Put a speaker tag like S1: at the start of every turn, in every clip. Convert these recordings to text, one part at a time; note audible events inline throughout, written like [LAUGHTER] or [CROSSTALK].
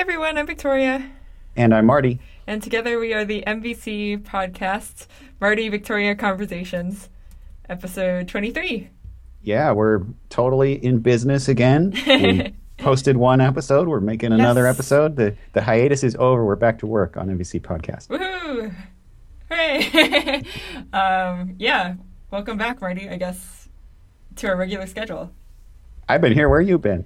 S1: everyone, I'm Victoria.
S2: And I'm Marty.
S1: And together we are the MVC podcast, Marty Victoria Conversations, episode 23.
S2: Yeah, we're totally in business again. We [LAUGHS] posted one episode, we're making another
S1: Yes.
S2: episode. The the hiatus is over. We're back to work on MVC podcast.
S1: Woohoo! Hooray! [LAUGHS] um, yeah, welcome back, Marty, I guess, to our regular schedule.
S2: I've been here. Where you been?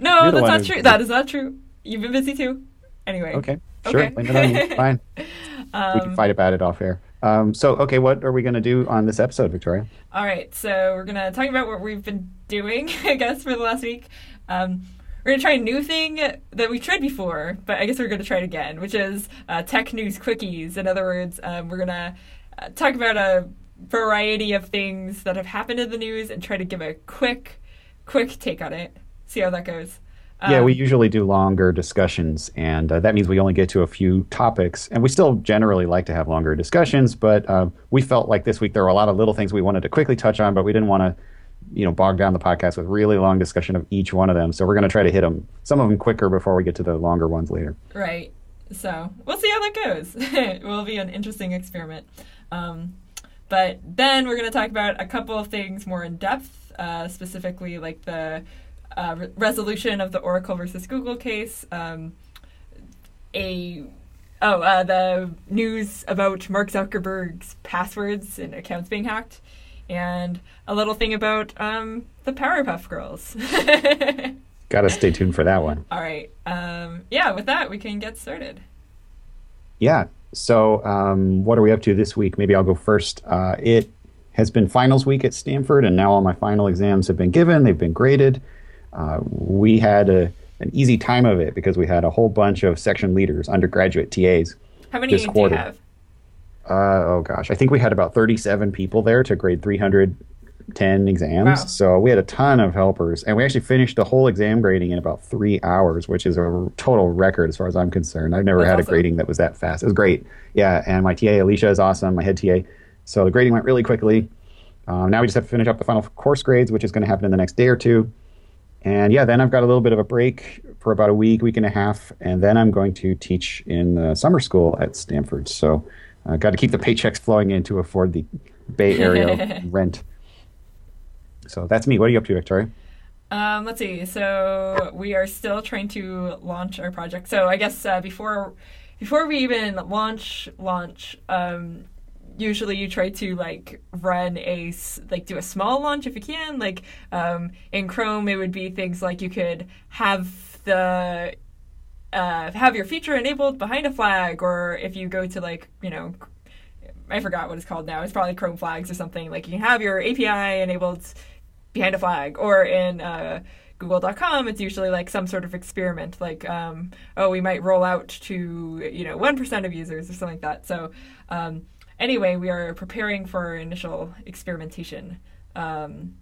S1: No,
S2: You're
S1: that's not true. That is not true. You've been busy too. Anyway.
S2: Okay. Sure.
S1: Okay.
S2: blame it on you. Fine. we can
S1: Um,
S2: fight about it off air. Um, so, okay, what are we going to do on this episode, Victoria?
S1: All right, so we're gonna talk about what we've been doing, [LAUGHS] I guess, for the last week. Um, we're gonna try a new thing that we tried before, but I guess we're gonna try it again, which is uh, tech news quickies. In other words, um, we're gonna uh, talk about a variety of things that have happened in the news and try to give a quick, quick take on it. See how that goes.
S2: Yeah,
S1: Um,
S2: we usually do longer discussions, and uh, that means we only get to a few topics. And we still generally like to have longer discussions, but um, we felt like this week there were a lot of little things we wanted to quickly touch on, but we didn't want to, you know, bog down the podcast with really long discussion of each one of them. So we're going to try to hit them, some of them quicker before we get to the longer ones later.
S1: Right. So we'll see how that goes. [LAUGHS] it will be an interesting experiment. Um, but then we're going to talk about a couple of things more in depth, uh, specifically like the uh, re- resolution of the Oracle versus Google case, um, a oh uh, the news about Mark Zuckerberg's passwords and accounts being hacked, and a little thing about um, the Powerpuff Girls. [LAUGHS]
S2: Got to stay tuned for that one.
S1: All right. Um, yeah, with that, we can get started.
S2: Yeah. So, um, what are we up to this week? Maybe I'll go first. Uh, it has been finals week at Stanford, and now all my final exams have been given. They've been graded. Uh, we had a, an easy time of it because we had a whole bunch of section leaders, undergraduate TAs.
S1: How many
S2: This
S1: do you have?
S2: Uh, oh gosh, I think we had about 37 people there to grade 310 exams.
S1: Wow.
S2: So we had a ton of helpers, and we actually finished the whole exam grading in about three hours, which is a total record as far as I'm concerned. I've never
S1: That's
S2: had
S1: awesome.
S2: a grading that was that fast. It was great. Yeah, and my TA Alicia is awesome, my head TA. So the grading went really quickly. Um, now we just have to finish up the final course grades, which is going to happen in the next day or two. And yeah, then I've got a little bit of a break for about a week, week and a half, and then I'm going to teach in the summer school at Stanford. So I've got to keep the paychecks flowing in to afford the Bay Area [LAUGHS] rent. So that's me. What are you up to, Victoria?
S1: Um, let's see. So we are still trying to launch our project. So I guess uh, before before we even launch launch, um, usually you try to like run a like do a small launch if you can. Like um, in Chrome, it would be things like you could have the uh, have your feature enabled behind a flag, or if you go to like you know I forgot what it's called now. It's probably Chrome flags or something. Like you can have your API enabled behind a flag, or in uh, Google.com, it's usually like some sort of experiment. Like, um, oh, we might roll out to you know one percent of users or something like that. So, um, anyway, we are preparing for our initial experimentation. Um,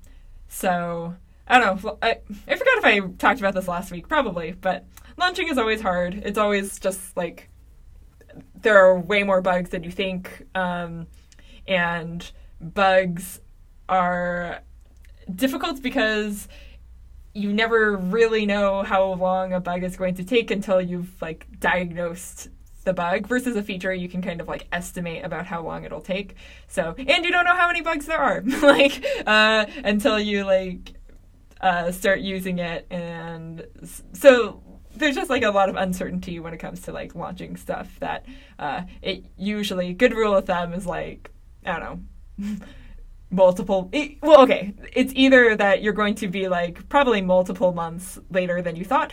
S1: so I don't know. I, I forgot if I talked about this last week, probably, but launching is always hard. It's always just like there are way more bugs than you think, um, and bugs are difficult because you never really know how long a bug is going to take until you've like diagnosed the bug versus a feature you can kind of like estimate about how long it'll take. So and you don't know how many bugs there are. [LAUGHS] Like uh until you like uh start using it and so there's just like a lot of uncertainty when it comes to like launching stuff that uh it usually good rule of thumb is like i don't know [LAUGHS] multiple e- well okay it's either that you're going to be like probably multiple months later than you thought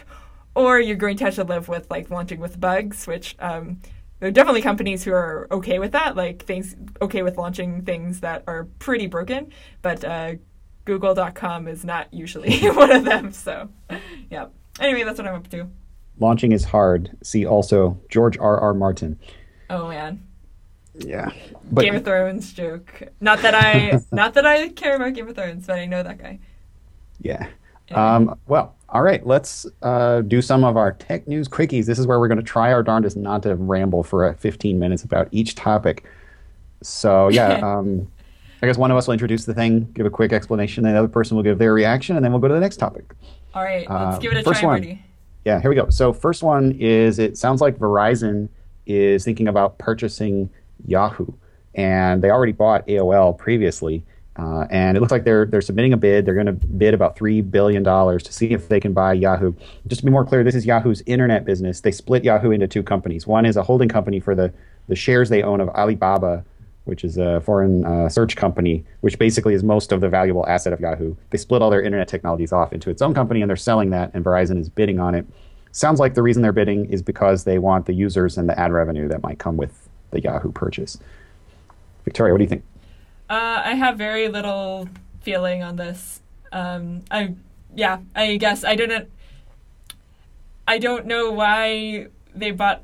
S1: or you're going to have to live with like launching with bugs which um there are definitely companies who are okay with that like things okay with launching things that are pretty broken but uh google.com is not usually [LAUGHS] one of them so yeah anyway that's what i'm up to
S2: Launching is hard. See also George R. R. Martin.
S1: oh man
S2: Yeah. But
S1: game of thrones joke not that i [LAUGHS] not that i care about game of thrones but i know that guy
S2: Yeah. Um, well, all right. Let's uh, do some of our tech news quickies. This is where we're going to try our darndest not to ramble for uh, 15 minutes about each topic. So, yeah, [LAUGHS] um, I guess one of us will introduce the thing, give a quick explanation, and the other person will give their reaction, and then we'll go to the next topic.
S1: All right, let's
S2: Uh,
S1: give it a
S2: first
S1: try,
S2: one.
S1: Marty.
S2: Yeah, here we go. So first one is it sounds like Verizon is thinking about purchasing Yahoo, and they already bought AOL previously. Uh, and it looks like they're they're submitting a bid. They're going to bid about three billion dollars to see if they can buy Yahoo. Just to be more clear, this is Yahoo's internet business. They split Yahoo into two companies. One is a holding company for the the shares they own of Alibaba, which is a foreign uh, search company, which basically is most of the valuable asset of Yahoo. They split all their internet technologies off into its own company, and they're selling that. And Verizon is bidding on it. Sounds like the reason they're bidding is because they want the users and the ad revenue that might come with the Yahoo purchase. Victoria, what do you think?
S1: Uh, I have very little feeling on this. Um, I yeah, I guess I didn't. I don't know why they bought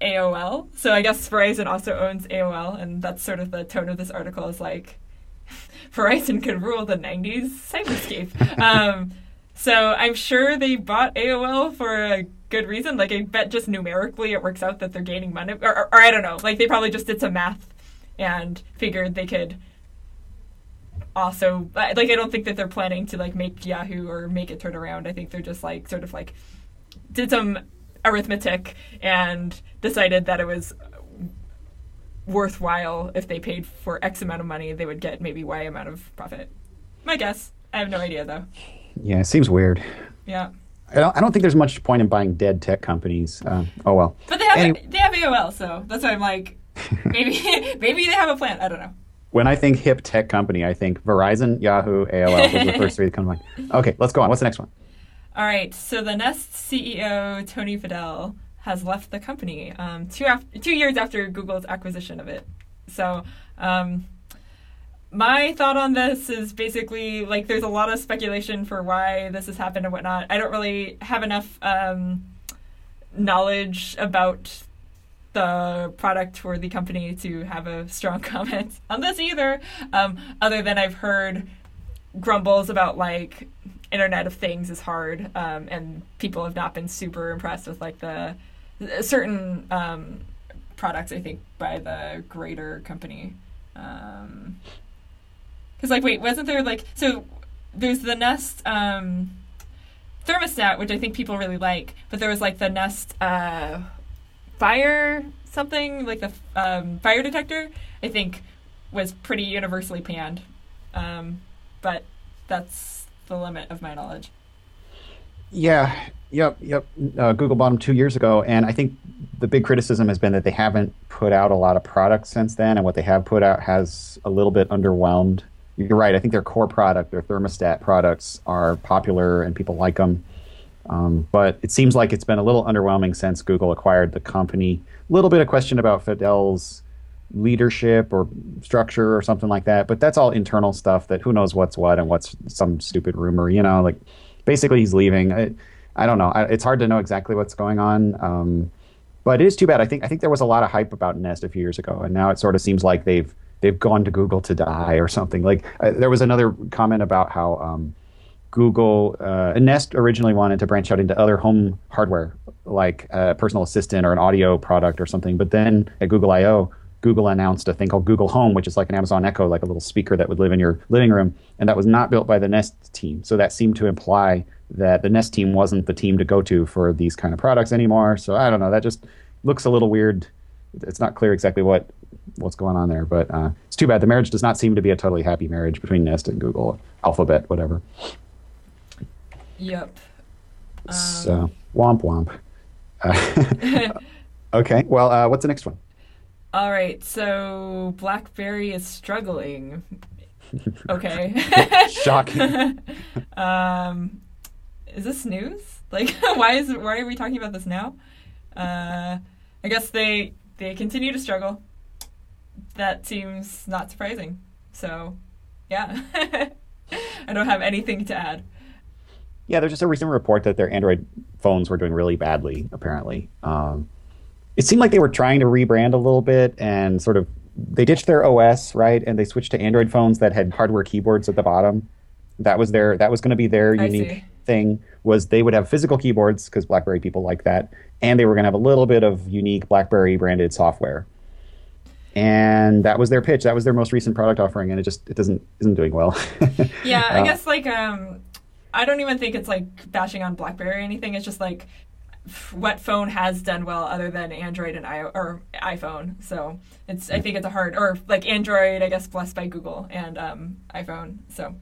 S1: AOL. So I guess Verizon also owns AOL, and that's sort of the tone of this article is like [LAUGHS] Verizon could rule the '90s cyberscape. um, so I'm sure they bought AOL for a good reason. Like I bet just numerically it works out that they're gaining money, or, or, or I don't know. Like they probably just did some math and figured they could also like I don't think that they're planning to like make Yahoo or make it turn around. I think they're just like sort of like did some arithmetic and decided that it was worthwhile if they paid for X amount of money, they would get maybe Y amount of profit. My guess. I have no idea though.
S2: Yeah, it seems weird.
S1: Yeah.
S2: I don't, I don't think there's much point in buying dead tech companies. Uh, oh well.
S1: But they have
S2: Anyway.
S1: they have AOL, so that's why I'm like [LAUGHS] maybe [LAUGHS] maybe they have a plan. I don't know.
S2: When I think hip tech company, I think Verizon, Yahoo, AOL. Are the first three that come to mind. Okay, let's go on. What's the next one?
S1: All right, so the Nest CEO Tony Fadell has left the company um, two two years after Google's acquisition of it. So, um, my thought on this is basically like there's a lot of speculation for why this has happened and whatnot. I don't really have enough um, knowledge about the product for the company to have a strong [LAUGHS] comment on this either. Um, other than I've heard grumbles about like Internet of Things is hard, um, and people have not been super impressed with like the certain um, products. I think by the greater company. Um, because like, wait, wasn't there like so? There's the Nest um, thermostat, which I think people really like, but there was like the Nest uh, fire something like the um, fire detector. I think was pretty universally panned, um, but that's the limit of my knowledge.
S2: Yeah, yep, yep. Uh, Google bought them two years ago, and I think the big criticism has been that they haven't put out a lot of products since then, and what they have put out has a little bit underwhelmed. You're right. I think their core product, their thermostat products, are popular and people like them. Um, but it seems like it's been a little underwhelming since Google acquired the company. A little bit of question about Fadell's leadership or structure or something like that, but that's all internal stuff that who knows what's what and what's some stupid rumor, you know, like basically he's leaving. I, I don't know. I, it's hard to know exactly what's going on. Um, but it is too bad. I think I think there was a lot of hype about Nest a few years ago, and now it sort of seems like they've they've gone to Google to die or something. Like uh, there was another comment about how um, Google uh, Nest originally wanted to branch out into other home hardware, like a personal assistant or an audio product or something. But then at Google I/O, Google announced a thing called Google Home, which is like an Amazon Echo, like a little speaker that would live in your living room, and that was not built by the Nest team. So that seemed to imply that the Nest team wasn't the team to go to for these kind of products anymore. So I don't know. That just looks a little weird. It's not clear exactly what what's going on there, but uh, it's too bad. The marriage does not seem to be a totally happy marriage between Nest and Google, Alphabet, whatever.
S1: Yep. Um,
S2: so womp womp. Uh, [LAUGHS] okay. Well, uh, what's the next one?
S1: All right, so BlackBerry is struggling. [LAUGHS] Okay.
S2: Shocking. [LAUGHS]
S1: um, is this news? Like, why is why are we talking about this now? Uh, I guess they they continue to struggle. That seems not surprising. So, yeah, I don't have anything to add.
S2: Yeah, there's just a recent report that their Android phones were doing really badly. Apparently, um, it seemed like they were trying to rebrand a little bit and sort of they ditched their OS right and they switched to Android phones that had hardware keyboards at the bottom. That was their that was going to be their
S1: I
S2: unique
S1: see.
S2: thing was they would have physical keyboards because BlackBerry people like that, and they were going to have a little bit of unique BlackBerry branded software. And that was their pitch. That was their most recent product offering, and it just it doesn't isn't doing well. [LAUGHS]
S1: Yeah, I
S2: Uh,
S1: guess like um, I don't even think it's like bashing on BlackBerry or anything. It's just like what phone has done well other than Android and I or iPhone. So it's I think it's a hard or like Android, I guess blessed by Google and um, iPhone. So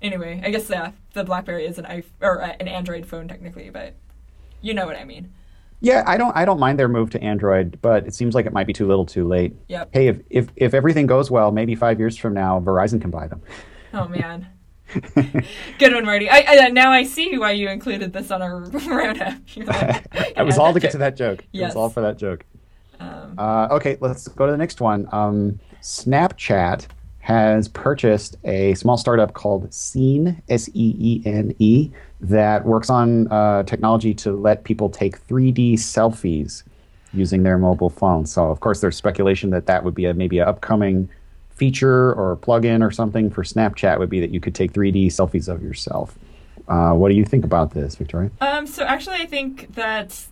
S1: anyway, I guess yeah, the BlackBerry is an i or uh, an Android phone technically, but you know what I mean.
S2: Yeah, I don't I don't mind their move to Android, but it seems like it might be too little, too late.
S1: Yep.
S2: Hey, if if, if everything goes well, maybe five years from now, Verizon can buy them.
S1: Oh man. [LAUGHS] Good one, Marty. I, I, now I see why you included this on [LAUGHS] [LAUGHS] our roundup. Like,
S2: it was all to get to that joke.
S1: Yes.
S2: It was all for that joke.
S1: Um,
S2: Uh, okay, let's go to the next one. Um, Snapchat has purchased a small startup called Seene, S E E N E, that works on uh, technology to let people take 3D selfies using their mobile phone. So, of course, there's speculation that that would be a, maybe an upcoming feature or plugin or something for Snapchat would be that you could take 3D selfies of yourself. Uh, what do you think about this, Victoria?
S1: Um, so actually, I think that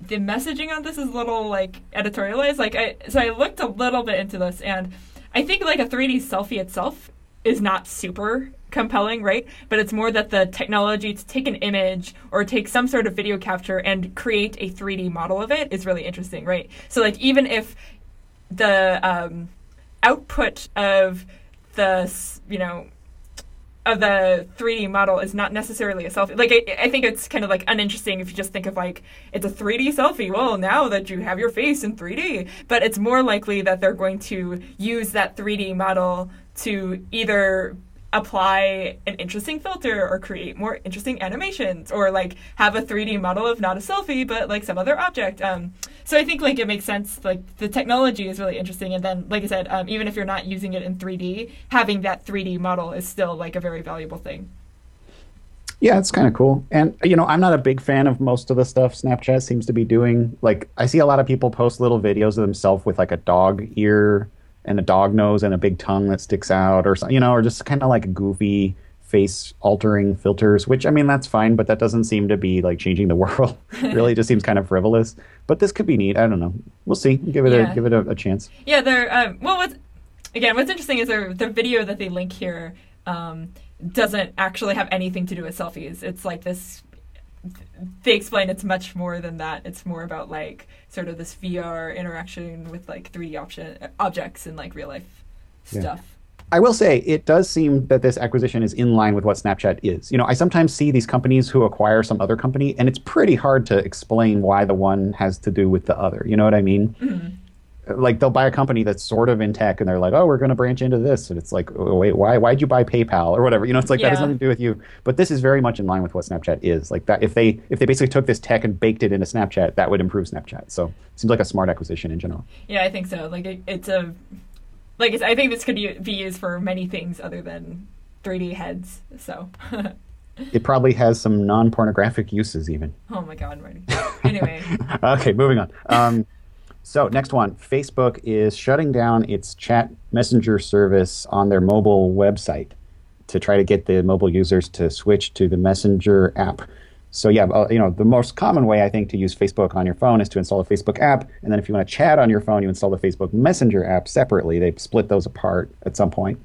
S1: the messaging on this is a little like editorialized. Like, I so I looked a little bit into this, and I think like a 3D selfie itself is not super compelling, right? But it's more that the technology to take an image or take some sort of video capture and create a 3D model of it is really interesting, right? So like even if the um, output of the you know of the 3D model is not necessarily a selfie. Like I, I think it's kind of like uninteresting if you just think of like it's a 3D selfie. Well, now that you have your face in 3D, but it's more likely that they're going to use that 3D model to either apply an interesting filter or create more interesting animations or like have a 3D model of not a selfie but like some other object. Um, so I think like it makes sense. Like the technology is really interesting, and then like I said, um, even if you're not using it in 3D, having that 3D model is still like a very valuable thing.
S2: Yeah, it's kind of cool. And you know, I'm not a big fan of most of the stuff Snapchat seems to be doing. Like I see a lot of people post little videos of themselves with like a dog ear and a dog nose and a big tongue that sticks out or something, you know, or just kind of like goofy face altering filters, which I mean that's fine, but that doesn't seem to be like changing the [LAUGHS] world. really, just seems kind of frivolous. But this could be neat. I don't know. We'll see. Give it
S1: Yeah.
S2: a give it a, a chance.
S1: Yeah, they're um, well. What's again? What's interesting is their the video that they link here um, doesn't actually have anything to do with selfies. It's like this. They explain it's much more than that. It's more about like sort of this VR interaction with like 3D option objects and like real life
S2: Yeah.
S1: stuff.
S2: I will say it does seem that this acquisition is in line with what Snapchat is. You know, I sometimes see these companies who acquire some other company, and it's pretty hard to explain why the one has to do with the other. You know what I mean? Mm-hmm. Like they'll buy a company that's sort of in tech, and they're like, "Oh, we're going to branch into this," and it's like, oh, "Wait, why? Why'd you buy PayPal or whatever?" You know, it's like that has nothing to do with you. But this is very much in line with what Snapchat is. Like that, if they if they basically took this tech and baked it into Snapchat, that would improve Snapchat. So it seems like a smart acquisition in general.
S1: Yeah, I think so. Like it, it's a like it's, I think this could be used for many things other than 3D heads. So, [LAUGHS]
S2: It probably has some non-pornographic uses even.
S1: oh my god, Marty. Anyway, [LAUGHS]
S2: okay, moving on. Um, so next one, Facebook is shutting down its chat messenger service on their mobile website to try to get the mobile users to switch to the Messenger app. So yeah, uh, you know the most common way I think to use Facebook on your phone is to install a Facebook app, and then if you want to chat on your phone, you install the Facebook Messenger app separately. They split those apart at some point.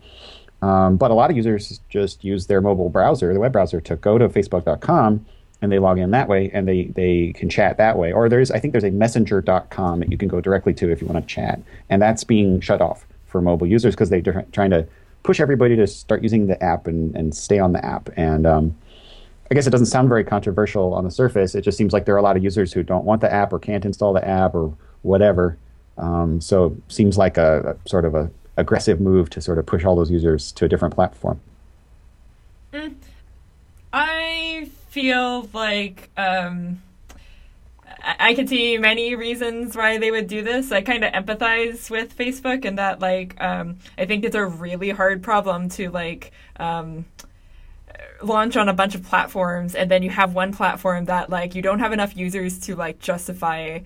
S2: Um, but a lot of users just use their mobile browser, the web browser, to go to Facebook.com and they log in that way and they, they can chat that way. Or there's, I think there's a messenger.com that you can go directly to if you want to chat. And that's being shut off for mobile users because they're trying to push everybody to start using the app and, and stay on the app. And um, I guess it doesn't sound very controversial on the surface. It just seems like there are a lot of users who don't want the app or can't install the app or whatever. Um, so it seems like a, a sort of a aggressive move to sort of push all those users to a different platform.
S1: I feel like um, I-, can see many reasons why they would do this. I kind of empathize with Facebook in that, like, um, I think it's a really hard problem to like. Um, launch on a bunch of platforms and then you have one platform that like you don't have enough users to like justify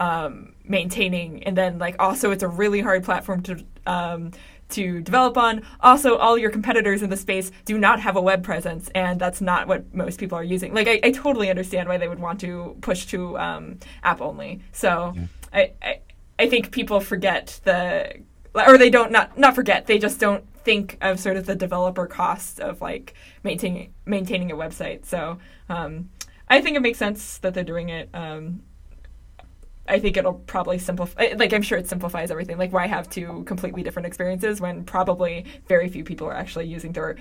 S1: um, maintaining and then like also it's a really hard platform to um, to develop on. Also all your competitors in the space do not have a web presence and that's not what most people are using. Like i, I totally understand why they would want to push to um, app only. So I, I i think people forget the or they don't not not forget they just don't think of sort of the developer costs of like maintaining maintaining a website. So um, I think it makes sense that they're doing it. Um, I think it'll probably simplify. Like I'm sure it simplifies everything. Like why have two completely different experiences when probably very few people are actually using their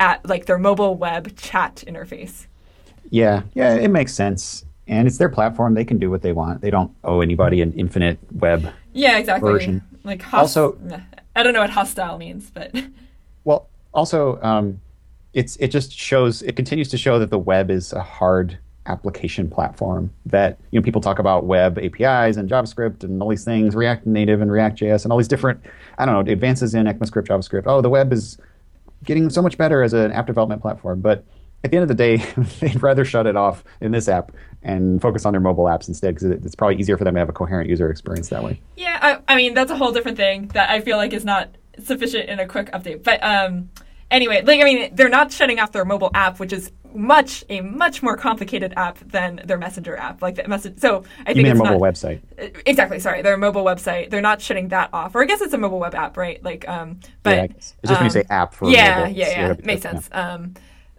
S1: at like their mobile web chat interface.
S2: Yeah, yeah, it makes sense. And it's their platform; they can do what they want. They don't owe anybody an infinite web.
S1: Yeah, exactly.
S2: Version.
S1: Like host-
S2: Also-
S1: I don't know what hostile means, but [LAUGHS]
S2: Well, also, um, it's it just shows it continues to show that the web is a hard application platform. That you know people talk about web APIs and JavaScript and all these things, React Native and React JS and all these different I don't know advances in ECMAScript, JavaScript. Oh, the web is getting so much better as an app development platform, but at the end of the day, [LAUGHS] they'd rather shut it off in this app and focus on their mobile apps instead because it's probably easier for them to have a coherent user experience that way.
S1: Yeah, I, I mean that's a whole different thing that I feel like is not sufficient in a quick update. But um, anyway, like I mean, they're not shutting off their mobile app, which is much a much more complicated app than their messenger app. Like the message. So I
S2: You
S1: think
S2: mean their
S1: it's
S2: mobile
S1: not,
S2: website?
S1: Exactly. Sorry, their mobile website. They're not shutting that off, or I guess it's a mobile web app, right? Like, um, but
S2: yeah, it's just when you say app for
S1: yeah,
S2: mobile,
S1: yeah, yeah,
S2: it's-
S1: makes
S2: yeah.
S1: sense. Um,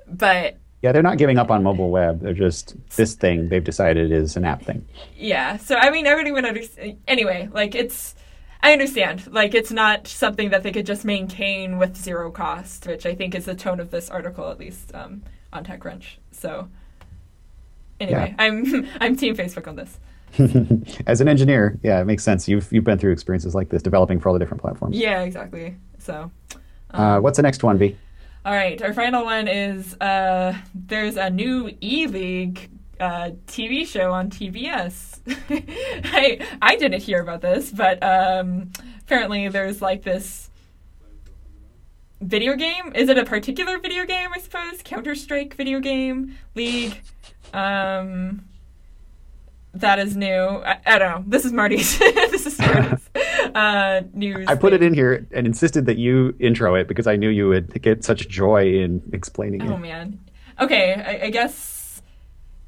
S1: but
S2: Yeah, they're not giving up on mobile web. They're just this thing they've decided is an app thing.
S1: Yeah. So I mean, everybody would understand. Anyway, like it's, I understand. Like it's not something that they could just maintain with zero cost, which I think is the tone of this article, at least um, on TechCrunch. So anyway, I'm [LAUGHS] I'm Team Facebook on this. [LAUGHS]
S2: As an engineer, yeah, it makes sense. You've you've been through experiences like this, developing for all the different platforms.
S1: Yeah, exactly. So.
S2: Uh, what's the next one, V?
S1: All right, our final one is uh, there's a new E League uh, TV show on TBS. [LAUGHS] I I didn't hear about this, but um, apparently there's like this video game. Is it a particular video game? I suppose Counter Strike video game League. Um, that is new. I, I don't know. This is Marty's. [LAUGHS] this is Marty's uh, news.
S2: I put it in here and insisted that you intro it because I knew you would get such joy in explaining
S1: Oh
S2: it.
S1: Oh man. Okay, I, I guess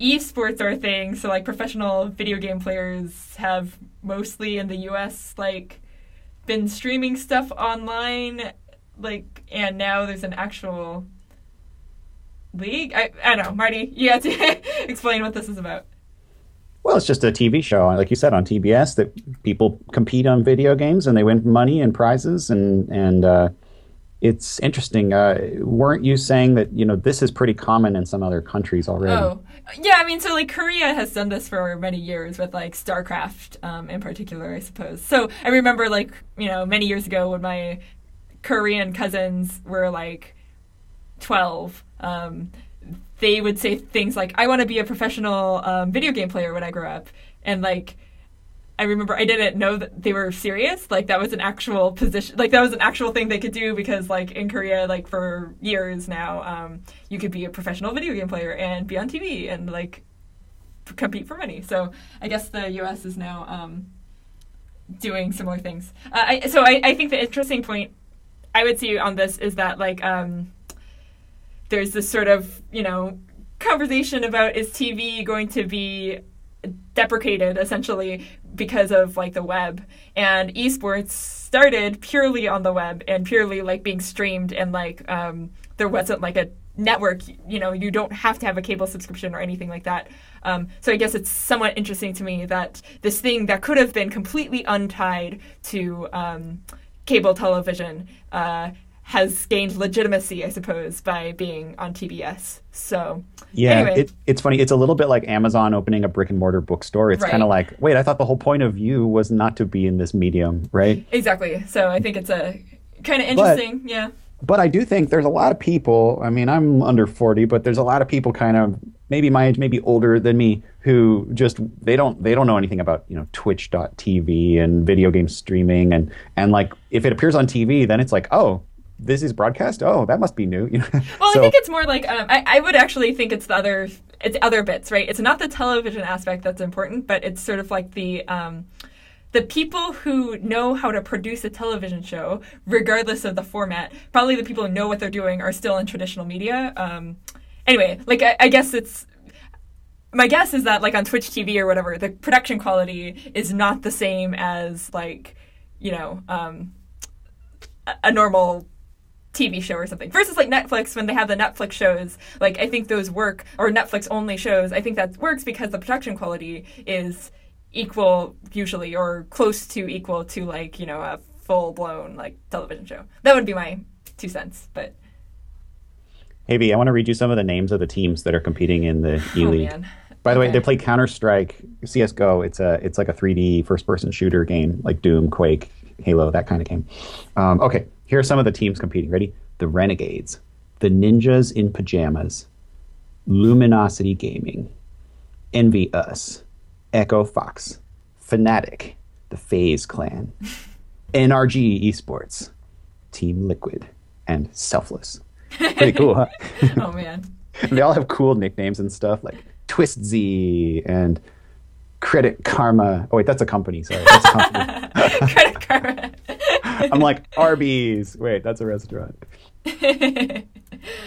S1: esports are a thing. So like professional video game players have mostly in the U.S. like been streaming stuff online, like, and now there's an actual league. I I don't know, Marty. You have to [LAUGHS] explain what this is about.
S2: Well, it's just a TV show, like you said, on TBS that people compete on video games and they win money and prizes, and and uh, it's interesting. Uh, weren't you saying that you know this is pretty common in some other countries already?
S1: Oh, yeah. I mean, so like Korea has done this for many years with like StarCraft um, in particular, I suppose. So I remember like you know many years ago when my Korean cousins were like twelve. Um, they would say things like, "I want to be a professional um, video game player when I grow up," and like. I remember I didn't know that they were serious. Like that was an actual position. Like that was an actual thing they could do because like in Korea, like for years now, um, you could be a professional video game player and be on TV and like compete for money. So I guess the U.S. is now um, doing similar things. Uh, I, so I, I think the interesting point I would see on this is that like um, there's this sort of you know conversation about is TV going to be deprecated essentially because of like the web. And esports started purely on the web and purely like being streamed and like um, there wasn't like a network you know you don't have to have a cable subscription or anything like that. Um, so i guess it's somewhat interesting to me that this thing that could have been completely untied to um, cable television uh, has gained legitimacy i suppose by being on tbs so
S2: Yeah,
S1: Anyway.
S2: it, it's funny. It's a little bit like Amazon opening a brick and mortar bookstore. It's
S1: Right.
S2: kind of like, wait, I thought the whole point of you was not to be in this medium, right?
S1: Exactly. So I think it's a kind of interesting. yeah.
S2: But I do think there's a lot of people. I mean, I'm under 40, but there's a lot of people kind of maybe my age, maybe older than me, who just they don't they don't know anything about you know Twitch.tv and video game streaming and and like if it appears on TV, then it's like, oh, this is broadcast. Oh, that must be new. You [LAUGHS] know?
S1: Well,
S2: so,
S1: I think it's more like um, I, I would actually think it's the other it's other bits, right? It's not the television aspect that's important, but it's sort of like the um, the people who know how to produce a television show, regardless of the format. Probably the people who know what they're doing are still in traditional media. Um, anyway, like I, I guess it's my guess is that like on Twitch TV or whatever, the production quality is not the same as like you know um, a, a normal TV show or something. Versus like Netflix when they have the Netflix shows, like I think those work or Netflix only shows. I think that works because the production quality is equal usually or close to equal to like, you know, a full blown like television show. That would be my two cents, but
S2: Hey, V, I want to read you some of the names of the teams that are competing in the E
S1: oh
S2: League.
S1: man.
S2: By the way, they play Counter Strike, CS:GO. It's a it's like a 3D first person shooter game, like Doom, Quake, Halo, that kind of game. Um, okay, here are some of the teams competing. Ready? The Renegades, the Ninjas in Pajamas, Luminosity Gaming, EnVyUs, Echo Fox, Fnatic, the FaZe Clan, [LAUGHS] NRG Esports, Team Liquid, and Selfless. Pretty cool, huh? [LAUGHS]
S1: oh man. [LAUGHS]
S2: they all have cool nicknames and stuff like Twist Z and Credit Karma. Oh wait, that's a company. Sorry, that's a company.
S1: Credit card.
S2: I'm like Arby's. Wait, that's a restaurant.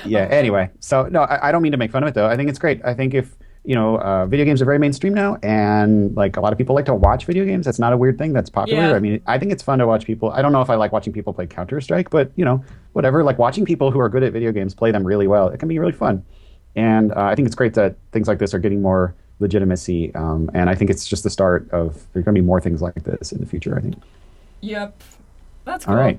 S2: Yeah. Anyway, so no, I, I don't mean to make fun of it though. I think it's great. I think if you know, uh, video games are very mainstream now, and like a lot of people like to watch video games. That's not a weird thing. That's popular.
S1: Yeah.
S2: I mean, I think it's fun to watch people. I don't know if I like watching people play Counter Strike, but you know, whatever. Like watching people who are good at video games play them really well. It can be really fun, and uh, I think it's great that things like this are getting more legitimacy. Um, and I think it's just the start of there's going to be more things like this in the future. I think.
S1: Yep. That's cool.
S2: All right.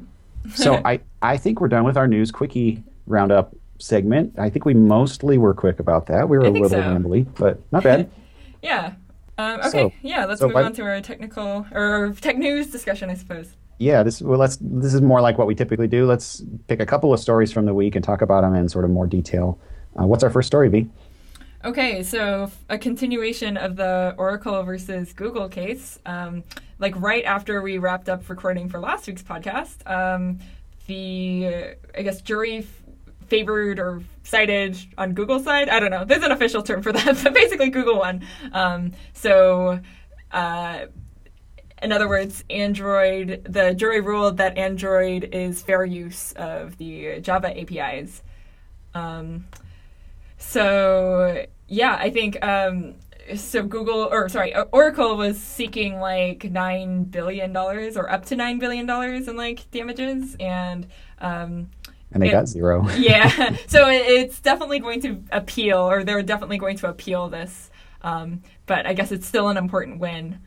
S2: So [LAUGHS] I, I think we're done with our news quickie roundup segment. I think we mostly were quick about that. We were a little
S1: so.
S2: rambly, but not bad. [LAUGHS]
S1: Yeah. Um, okay.
S2: So-
S1: yeah. Let's
S2: so
S1: move on to our technical or tech news discussion, I suppose.
S2: yeah, this well, let's. This is more like what we typically do. Let's pick a couple of stories from the week and talk about them in sort of more detail. Uh, what's our first story, V?
S1: Okay, so a continuation of the Oracle versus Google case. Um, like right after we wrapped up recording for last week's podcast, um, the I guess jury f- favored or cited on Google side. I don't know. There's an official term for that, [LAUGHS] but basically Google won. Um, so. Uh, in other words, Android, the jury ruled that Android is fair use of the Java APIs. Um, so yeah, I think um, so. Google or sorry, Oracle was seeking like nine billion dollars or up to nine billion dollars in like damages, and um,
S2: And they
S1: Yeah.
S2: got zero. [LAUGHS]
S1: yeah, so it, it's definitely going to appeal, or they're definitely going to appeal this. Um, but I guess it's still an important win.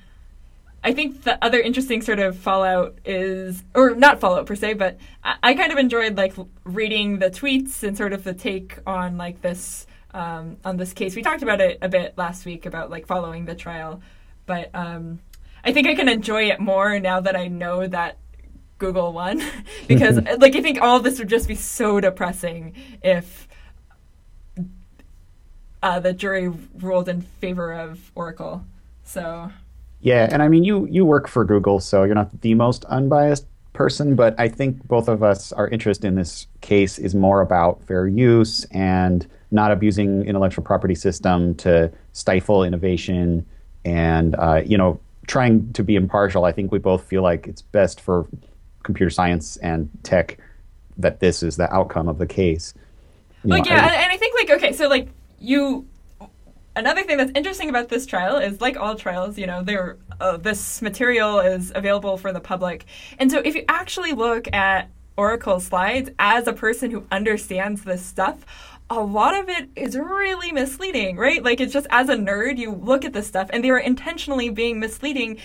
S1: I think the other interesting sort of fallout is, or not fallout per se, but I, I kind of enjoyed like reading the tweets and sort of the take on like this um, on this case. We talked about it a bit last week about like following the trial, but um, I think I can enjoy it more now that I know that Google won [LAUGHS] because [LAUGHS] like I think all this would just be so depressing if uh, the jury ruled in favor of Oracle. So
S2: Yeah, and I mean, you you work for Google, so you're not the most unbiased person, but I think both of us, our interest in this case is more about fair use and not abusing intellectual property system to stifle innovation, and uh, you know, trying to be impartial. I think we both feel like it's best for computer science and tech that this is the outcome of the case. You
S1: like
S2: know,
S1: yeah,
S2: I-
S1: and, and I think like okay, so like you. Another thing that's interesting about this trial is, like all trials, you know, uh, this material is available for the public, and so if you actually look at Oracle slides as a person who understands this stuff, a lot of it is really misleading, right? Like it's just as a nerd, you look at this stuff, and they are intentionally being misleading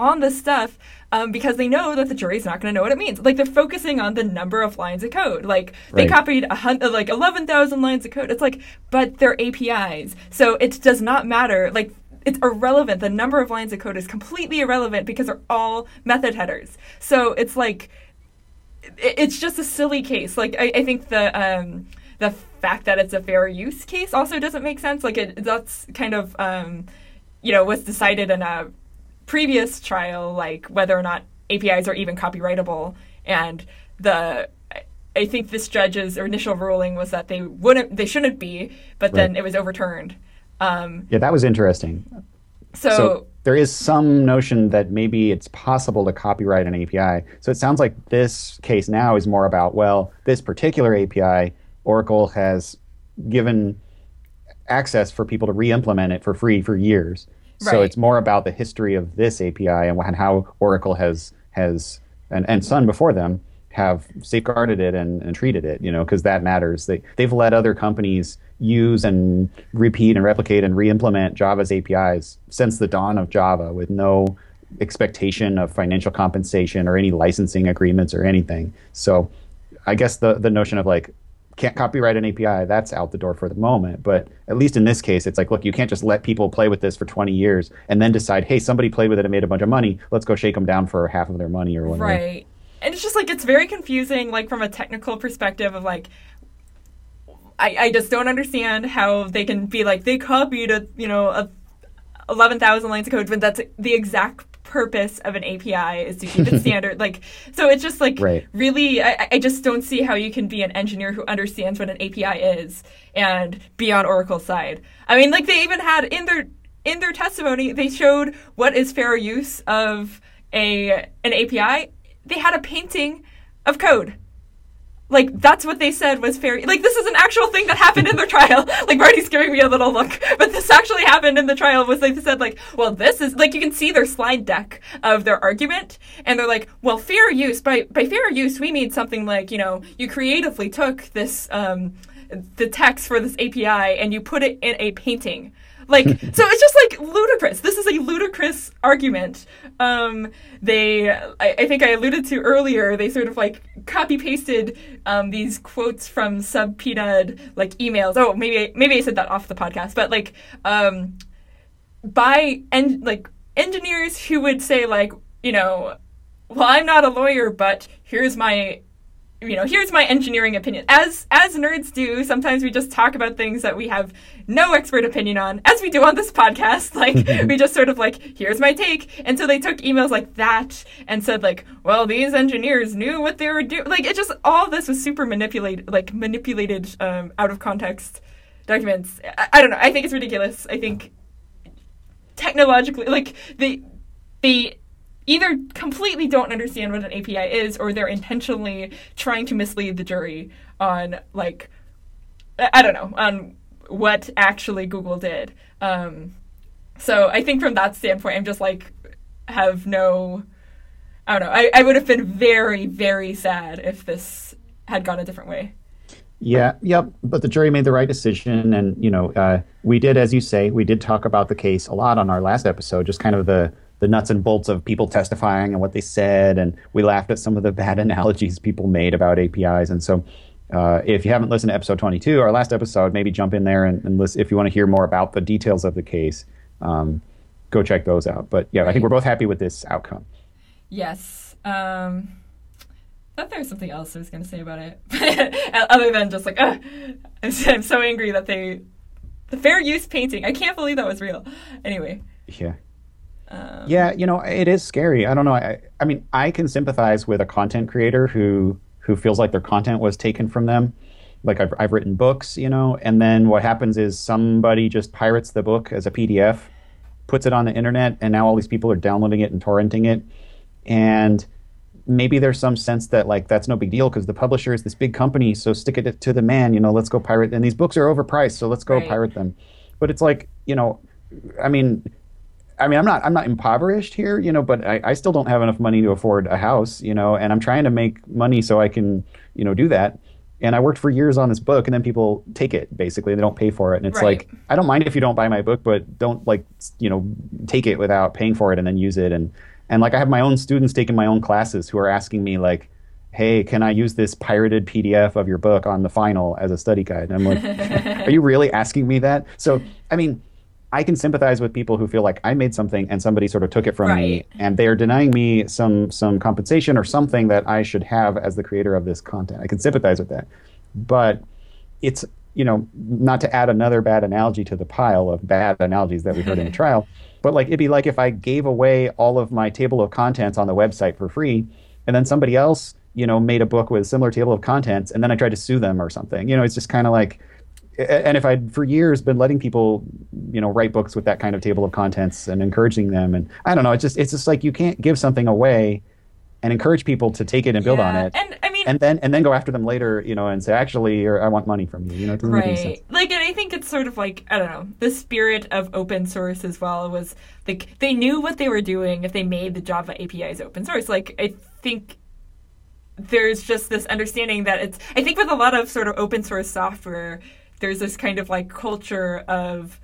S1: on this stuff um, because they know that the jury's not going to know what it means. Like they're focusing on the number of lines of code. Like they
S2: Right.
S1: copied a hun- like eleven thousand lines of code. It's like, but they're APIs, so it does not matter. Like it's irrelevant. The number of lines of code is completely irrelevant because they're all method headers. So it's like it- it's just a silly case. Like I, I think the um, the fact that it's a fair use case also doesn't make sense. Like it that's kind of um, you know was decided in a previous trial, like whether or not APIs are even copyrightable, and the I- think this judge's initial ruling was that they wouldn't, they shouldn't be, but then it was overturned. Um,
S2: yeah, that was interesting.
S1: so,
S2: so there is some notion that maybe it's possible to copyright an API. So it sounds like this case now is more about well, this particular API, Oracle has given access for people to re-implement it for free for years. So it's more about the history of this API and and how Oracle has has and, and Sun before them have safeguarded it and, and treated it, you know, because that matters. They they've let other companies use and repeat and replicate and re-implement Java's APIs since the dawn of Java with no expectation of financial compensation or any licensing agreements or anything. So I guess the the notion of like can't copyright an API, that's out the door for the moment. But at least in this case, it's like, look, you can't just let people play with this for 20 years and then decide, hey, somebody played with it and made a bunch of money. Let's go shake them down for half of their money or whatever.
S1: Right. And it's just like, it's very confusing, like from a technical perspective of like, I, I just don't understand how they can be like, they copied a, you know, a 11,000 lines of code but that's the exact purpose of an API is to keep it [LAUGHS] standard. Like, so it's just like
S2: right.
S1: really, I, I just don't see how you can be an engineer who understands what an API is and be on Oracle's side. I mean, like they even had in their in their testimony, they showed what is fair use of a an API. They had a painting of code like that's what they said was fair. Like this is an actual thing that happened in their trial. [LAUGHS] Like Marty's giving me a little look, but this actually happened in the trial. Was like they said like, well, this is like you can see their slide deck of their argument, and they're like, well, fair use by by fair use we mean something like you know you creatively took this um, the text for this API and you put it in a painting like, [LAUGHS] so it's just like ludicrous. This is a ludicrous argument. Um, they, I, I, think I alluded to earlier, they sort of like copy pasted um, these quotes from subpoenaed like emails. Oh, maybe maybe I said that off the podcast, but like um, by en- like engineers who would say like, you know, well, I'm not a lawyer, but here's my you know, here's my engineering opinion. As as nerds do, sometimes we just talk about things that we have no expert opinion on, as we do on this podcast. [LAUGHS] Like [LAUGHS] we just sort of like, here's my take. And so they took emails like that and said like, well, these engineers knew what they were doing. Like it just all this was super manipulated, like manipulated um, out of context documents. I, I don't know. I think it's ridiculous. I think technologically, like the the either completely don't understand what an API is or they're intentionally trying to mislead the jury on like I don't know on what actually Google did. Um, so I think from that standpoint, I'm just like have no. I don't know. I, I would have been very very sad if this had gone a different way.
S2: Yeah, yep. But the jury made the right decision, and you know, uh, we did, as you say, we did talk about the case a lot on our last episode, just kind of the the nuts and bolts of people testifying and what they said, and we laughed at some of the bad [LAUGHS] analogies people made about APIs. And so, uh, if you haven't listened to episode 22, our last episode, maybe jump in there and, and listen if you want to hear more about the details of the case. Um, go check those out. But yeah, I think we're both happy with this outcome.
S1: Yes. Um, I thought there was something else I was going to say about it, [LAUGHS] other than just like, uh, [LAUGHS] I'm so angry that they the fair use painting. I can't believe that was real. Anyway.
S2: Yeah. Um, yeah, you know, it is scary. I don't know. I, I mean, I can sympathize with a content creator who who feels like their content was taken from them. Like I've I've written books, you know, and then what happens is somebody just pirates the book as a PDF, puts it on the internet, and now all these people are downloading it and torrenting it, and maybe there's some sense that like that's no big deal because the publisher is this big company, so stick it to the man, you know, let's go pirate. And these books are overpriced, so let's go right. pirate them. But it's like, you know, I mean, I mean, I'm not I'm not impoverished here, you know, but I, I still don't have enough money to afford a house, you know, and I'm trying to make money so I can, you know, do that. And I worked for years on this book, and then people take it basically. They don't pay for it, and it's right. like I don't mind if you don't buy my book, but don't like you know take it without paying for it and then use it. And and like I have my own students taking my own classes who are asking me like, hey, can I use this pirated PDF of your book on the final as a study guide? And I'm like, [LAUGHS] are you really asking me that? So I mean I can sympathize with people who feel like I made something and somebody sort of took it from right. me and they're denying me some some compensation or something that I should have as the creator of this content. I can sympathize with that. But it's you know, not to add another bad analogy to the pile of bad analogies that we heard in the [LAUGHS] trial, but like it'd be like if I gave away all of my table of contents on the website for free and then somebody else, you know, made a book with a similar table of contents and then I tried to sue them or something. You know, it's just kind of like and if I'd for years been letting people, you know, write books with that kind of table of contents and encouraging them, and I don't know, it's just it's just like you can't give something away and encourage people to take it and build
S1: yeah.
S2: on it,
S1: and I mean,
S2: and then and then go after them later, you know, and say actually, I want money from you, you know,
S1: right.
S2: make any sense.
S1: Like, and I think it's sort of like I don't know, the spirit of open source as well was like they knew what they were doing if they made the Java APIs open source. Like I think there's just this understanding that it's I think with a lot of sort of open source software, there's this kind of like culture of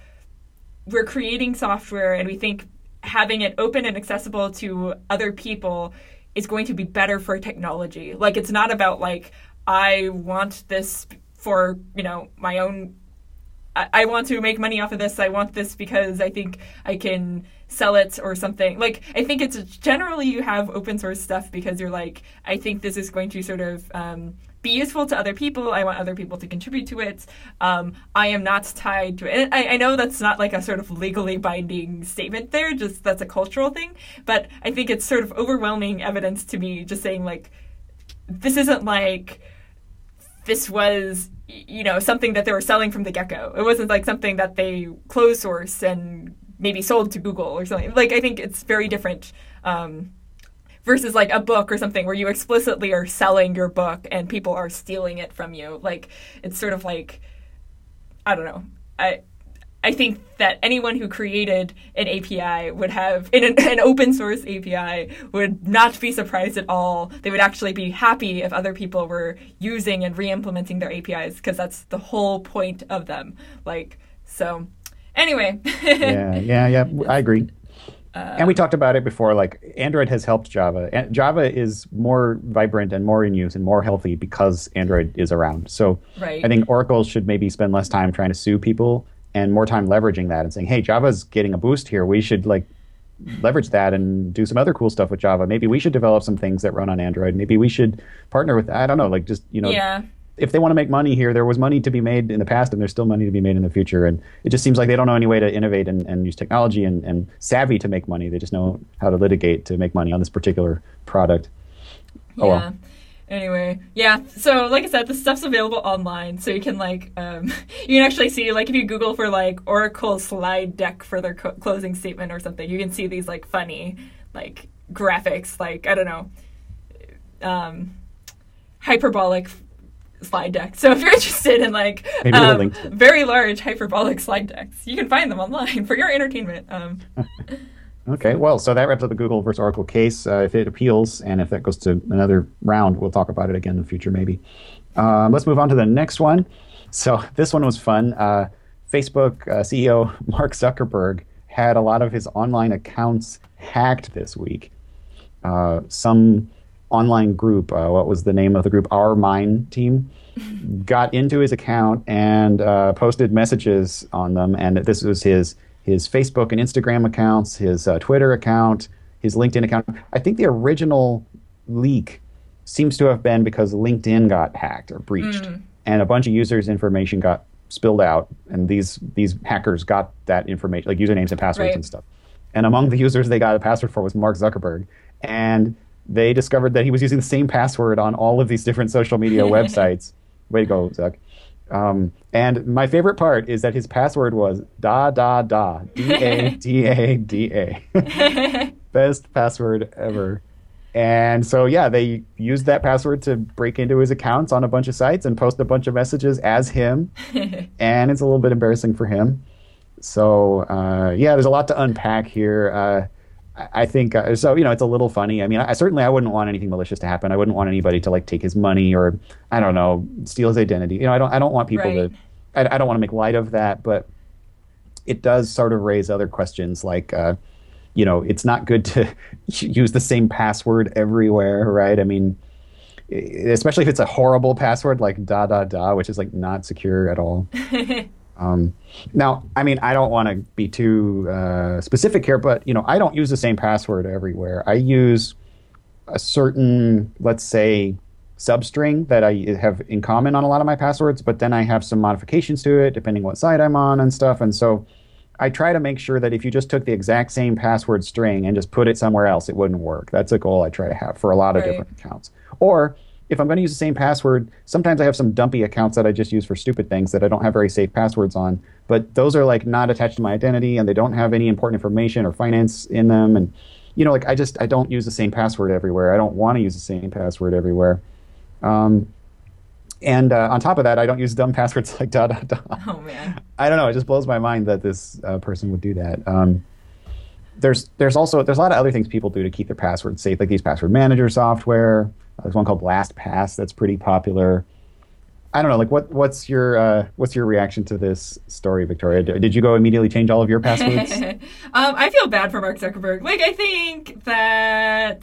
S1: we're creating software and we think having it open and accessible to other people is going to be better for technology. Like it's not about like I want this for, you know, my own I, want to make money off of this. I want this because I think I can sell it or something. Like I think it's generally you have open source stuff because you're like I think this is going to sort of um, be useful to other people. I want other people to contribute to it. Um, I am not tied to it. I, I, know that's not like a sort of legally binding statement there, just that's a cultural thing. But I think it's sort of overwhelming evidence to me just saying, like, this isn't like this was, you know, something that they were selling from the get go. It wasn't like something that they closed source and maybe sold to Google or something. Like, I think it's very different. Um, versus like a book or something where you explicitly are selling your book and people are stealing it from you. Like it's sort of like I don't know. I I think that anyone who created an API would have an, an open source API would not be surprised at all. They would actually be happy if other people were using and re-implementing their APIs because that's the whole point of them. Like so. Anyway. [LAUGHS]
S2: yeah, yeah, yeah. I agree and we um, talked about it before. Like Android has helped Java. And Java is more vibrant and more in use and more healthy because Android is around. So
S1: right.
S2: I think Oracle should maybe spend less time trying to sue people and more time leveraging that and saying, "Hey, Java's getting a boost here. We should like leverage that and do some other cool stuff with Java. Maybe we should develop some things that run on Android. Maybe we should partner with I don't know, like just you know,
S1: yeah
S2: if they want to make money here, there was money to be made in the past, and there's still money to be made in the future. And it just seems like they don't know any way to innovate and, and use technology and, and savvy to make money. They just know how to litigate to make money on this particular product.
S1: Oh, yeah. well. Anyway, yeah. So, like I said, the stuff's available online, so you can like um, [LAUGHS] you can actually see like if you Google for like Oracle slide deck for their co- closing statement or something, you can see these like funny like graphics, like I don't know, um, hyperbolic slide deck. So if you're interested in like um, very large hyperbolic slide decks, you can find them online [LAUGHS] for your entertainment. Um, [LAUGHS]
S2: okay, well, so that wraps up the Google versus Oracle case. Uh, if it appeals and if that goes to another round, we'll talk about it again in the future, maybe. Um, let's move on to the next one. So [LAUGHS] this one was fun. Uh, Facebook uh, CEO Mark Zuckerberg had a lot of his online accounts hacked this week. Uh, some online group. Uh, what was the name of the group? OurMine Team. got into his account and uh, posted messages on them. And this was his his Facebook and Instagram accounts, his uh, Twitter account, his LinkedIn account. I think the original leak seems to have been because LinkedIn got hacked or breached, mm. and a bunch of users' information got spilled out, and these these hackers got that information, like usernames and passwords right. and stuff. And among the users they got a password for was Mark Zuckerberg, and they discovered that he was using the same password on all of these different social media [LAUGHS] websites. Way to go, Zuck. Um, and my favorite part is that his password was da da da d a [LAUGHS] d a d a. [LAUGHS] Best password ever. And so yeah, they used that password to break into his accounts on a bunch of sites and post a bunch of messages as him. and it's a little bit embarrassing for him. So uh, yeah, there's a lot to unpack here. Uh, I think uh, so. You know, it's a little funny. I mean, I, certainly I wouldn't want anything malicious to happen. I wouldn't want anybody to like take his money or I don't know steal his identity. You know, I don't. I don't want people right. to. I, I, don't want to make light of that, but it does sort of raise other questions like. Uh, you know, it's not good to [LAUGHS] use the same password everywhere, right? I mean, especially if it's a horrible password like da da da, which is like not secure at all. [LAUGHS] Um, now, I mean, I don't want to be too uh, specific here, but you know, I don't use the same password everywhere. I use a certain, let's say, substring that I have in common on a lot of my passwords, but then I have some modifications to it depending what site I'm on and stuff. And so I try to make sure that if you just took the exact same password string and just put it somewhere else, it wouldn't work. That's a goal I try to have for a lot of right. different accounts. Or if I'm going to use the same password, sometimes I have some dumpy accounts that I just use for stupid things that I don't have very safe passwords on. But those are like not attached to my identity and they don't have any important information or finance in them. And, you know, like I just, I don't use the same password everywhere. I don't want to use the same password everywhere. Um, and uh, on top of that, I don't use dumb [LAUGHS] passwords like da da da.
S1: Oh man!
S2: I don't know. It just blows my mind that this uh, person would do that. Um, there's there's also there's a lot of other things people do to keep their passwords safe, like these password manager software There's one called LastPass that's pretty popular. I don't know. Like, what what's your uh, what's your reaction to this story, Victoria? Did you go immediately change all of your passwords? [LAUGHS]
S1: um, I feel bad for Mark Zuckerberg. Like, I think that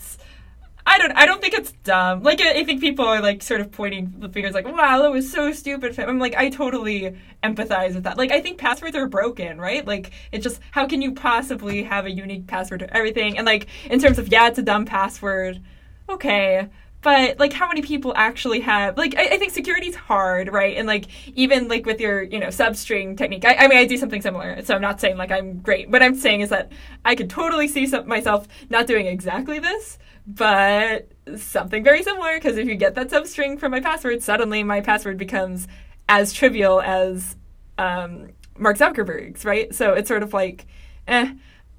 S1: I don't. I don't think it's dumb. Like, I, I think people are like sort of pointing the fingers, like, "Wow, that was so stupid." I'm like, I totally empathize with that. Like, I think passwords are broken, right? Like, it's just how can you possibly have a unique password to everything? And like, in terms of yeah, it's a dumb password. Okay, but like how many people actually have like I, I think security's hard right? And like even like with your you know substring technique I, I, mean i do something similar. So i'm not saying like i'm great. What i'm saying is that i could totally see some, myself not doing exactly this but something very similar. Because if you get that substring from my password suddenly my password becomes as trivial as um, mark zuckerberg's right? So it's sort of like eh.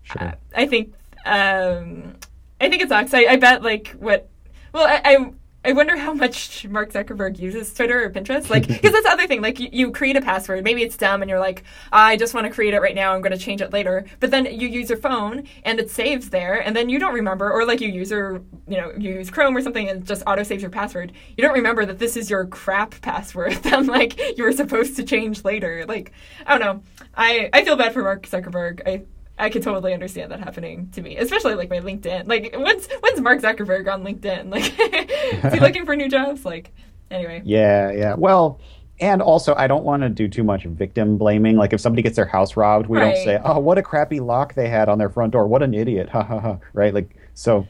S1: Sure. I, I think um, i think it sucks. I, I bet like what well, I, I I wonder how much Mark Zuckerberg uses Twitter or Pinterest. Like, [LAUGHS] because that's the other thing. Like, you, you, create a password. Maybe it's dumb, and you're like, I just want to create it right now. I'm going to change it later. But then you use your phone, and it saves there, and then you don't remember. Or like you use your, you know, you use Chrome or something, and just auto saves your password. You don't remember that this is your crap password [LAUGHS] that like you were supposed to change later. Like, I don't know. I I feel bad for Mark Zuckerberg. I I could totally understand that happening to me, especially like my LinkedIn. Like, when's when's Mark Zuckerberg on LinkedIn? [LAUGHS] Like, is he looking for new jobs? Like, anyway.
S2: Yeah, yeah. Well, and also, I don't want to do too much victim blaming. Like, if somebody gets their house robbed, we right. don't say, "Oh, what a crappy lock they had on their front door. What an idiot!" Ha ha ha. Right? Like, so.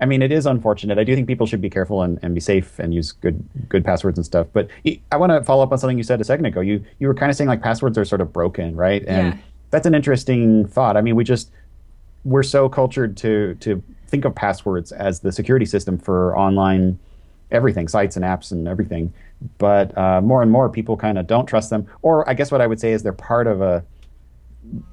S2: I mean, it is unfortunate. I do think people should be careful and, and be safe and use good good passwords and stuff. But I want to follow up on something you said a second ago. You you were kind of saying like passwords are sort of broken, right? And yeah that's an interesting thought. I mean, we just we're so cultured to to think of passwords as the security system for online everything, sites and apps and everything. But uh, more and more people kind of don't trust them. Or I guess what I would say is they're part of a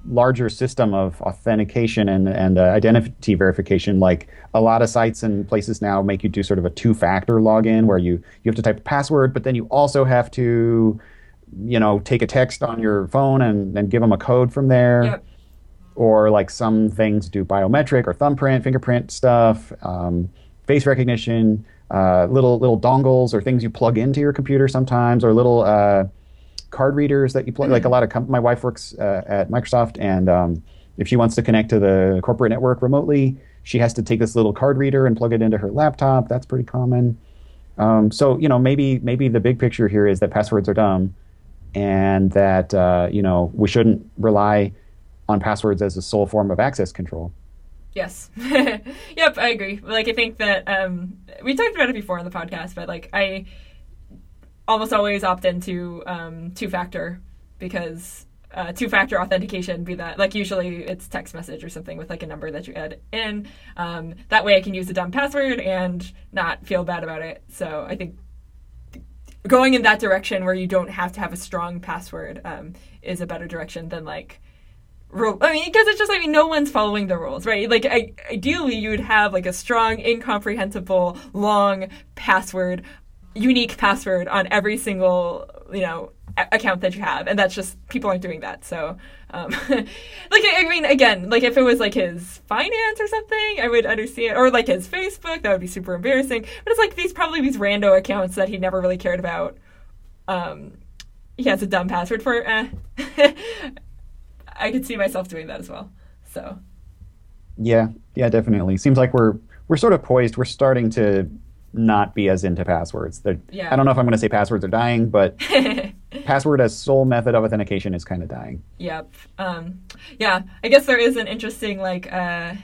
S2: larger system of authentication and, and uh, identity verification. Like a lot of sites and places now make you do sort of a two factor login where you, you have to type a password, but then you also have to you know, take a text on your phone and, and give them a code from there. Yep. Or like some things do biometric or thumbprint, fingerprint stuff, um, face recognition, uh, little little dongles or things you plug into your computer sometimes, or little uh, card readers that you plug. Mm-hmm. Like a lot of com- my wife works uh, at Microsoft, and um, if she wants to connect to the corporate network remotely, she has to take this little card reader and plug it into her laptop. That's pretty common. Um, so you know maybe maybe the big picture here is that passwords are dumb and that uh, you know we shouldn't rely on passwords as a sole form of access control.
S1: Yes. [LAUGHS] yep, I agree. Like I think that um, we talked about it before on the podcast, but like I almost always opt into um, two factor because uh, two factor authentication be that like usually it's text message or something with like a number that you add in. Um, that way I can use a dumb password and not feel bad about it. So I think going in that direction where you don't have to have a strong password um, is a better direction than like rule. I mean, because it's just I mean, no one's following the rules, right? Like, I, ideally, you would have like a strong, incomprehensible, long password, unique password on every single you know account that you have, and that's just people aren't doing that. So, um, [LAUGHS] like I mean, again, like if it was like his finance or something, I would understand, or like his Facebook, that would be super embarrassing. But it's like these probably these rando accounts that he never really cared about. Um, he has a dumb password for. Eh. [LAUGHS] I could see myself doing that as well. So.
S2: Yeah, yeah, definitely. Seems like we're we're sort of poised. We're starting to not be as into passwords. yeah. I don't know if I'm going to say passwords are dying, but [LAUGHS] password as sole method of authentication is kind of dying.
S1: Yep. Um, yeah. I guess there is an interesting like uh,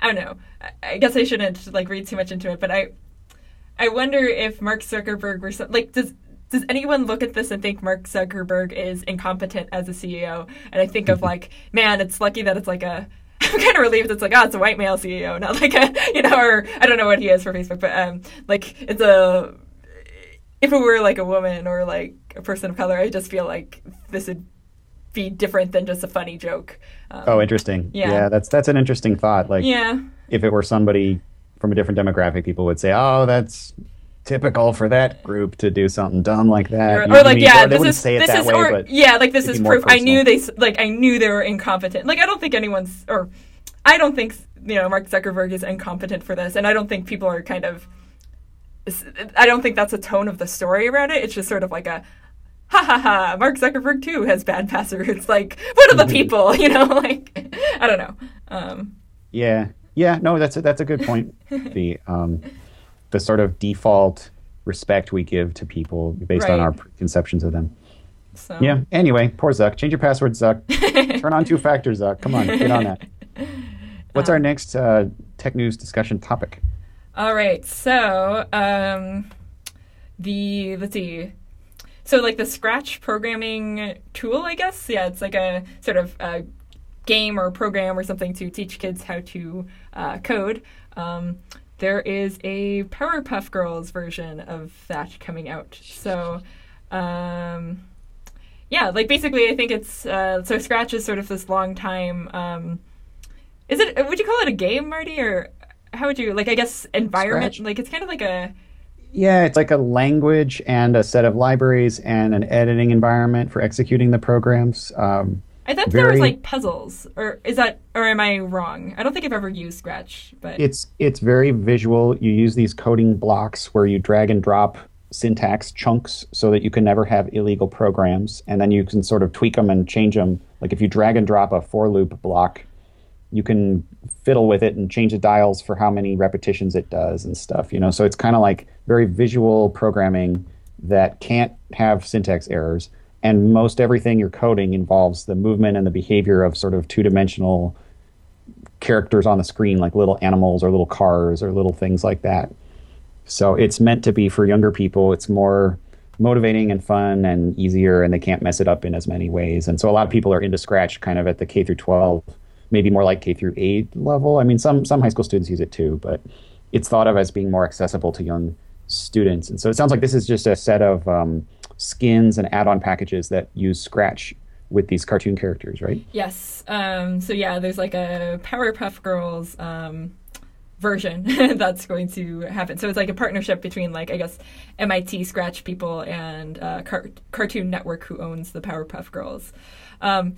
S1: I don't know. I guess I shouldn't like read too much into it, but I I wonder if Mark Zuckerberg were so, like does does anyone look at this and think Mark Zuckerberg is incompetent as a CEO? And I think of [LAUGHS] like, man, it's lucky that it's like a [LAUGHS] I'm kind of relieved it's like, oh, it's a white male CEO, not like a, [LAUGHS] you know, or I don't know what he is for Facebook, but um, like it's a, if it were like a woman or like a person of color, I just feel like this would be different than just a funny joke.
S2: Um, oh, interesting. Yeah. yeah, that's that's an interesting thought. Like,
S1: yeah,
S2: if it were somebody from a different demographic, people would say, oh, that's typical for that group to do something dumb like that.
S1: Or, or like, yeah, or this is this is, way, or yeah, like this is proof. I knew they like I knew they were incompetent. Like I don't think anyone's or I don't think you know Mark Zuckerberg is incompetent for this, and I don't think people are kind of I don't think that's a tone of the story around it. It's just sort of like a ha ha ha. Mark Zuckerberg too has bad passwords. [LAUGHS] Like what are the people? [LAUGHS] You know, like [LAUGHS] I don't know. Um,
S2: yeah, yeah. No, that's a, that's a good point. the um, the sort of default respect we give to people based right. on our conceptions of them. So. Yeah. Anyway, poor Zuck. Change your password, Zuck. Turn on two factors, Zuck. Come on, get on that. What's um, our next uh, tech news discussion topic?
S1: All right. So, um, the let's see. So, like the Scratch programming tool, I guess. Yeah, it's like a sort of a game or program or something to teach kids how to uh, code. Um, there is a Powerpuff Girls version of that coming out. So, um, yeah, like basically, I think it's uh, so Scratch is sort of this long time. Um, is it? Would you call it a game, Marty, or how would you like? I guess environment. Scratch? Like it's kind of like a.
S2: Yeah, it's like a language and a set of libraries and an editing environment for executing the programs. Um,
S1: I thought very, there was like puzzles, or is that, or am I wrong? I don't think I've ever used Scratch, but
S2: it's it's very visual. You use these coding blocks where you drag and drop syntax chunks so that you can never have illegal programs, and then you can sort of tweak them and change them. Like if you drag and drop a for loop block, you can fiddle with it and change the dials for how many repetitions it does and stuff. You know, so it's kind of like very visual programming that can't have syntax errors. And most everything you're coding involves the movement and the behavior of sort of two-dimensional characters on the screen like little animals or little cars or little things like that. So it's meant to be for younger people. It's more motivating and fun and easier and they can't mess it up in as many ways. And so a lot of people are into scratch kind of at the k through 12 maybe more like k through 8 level i mean some some high school students use it too but it's thought of as being more accessible to young students and so it sounds like this is just a set of um, skins and add-on packages that use Scratch with these cartoon characters, right?
S1: Yes. Um, so yeah, there's like a Powerpuff Girls um, version [LAUGHS] that's going to happen. So it's like a partnership between like I guess MIT Scratch people and uh, Car- Cartoon Network, who owns the Powerpuff Girls. Um,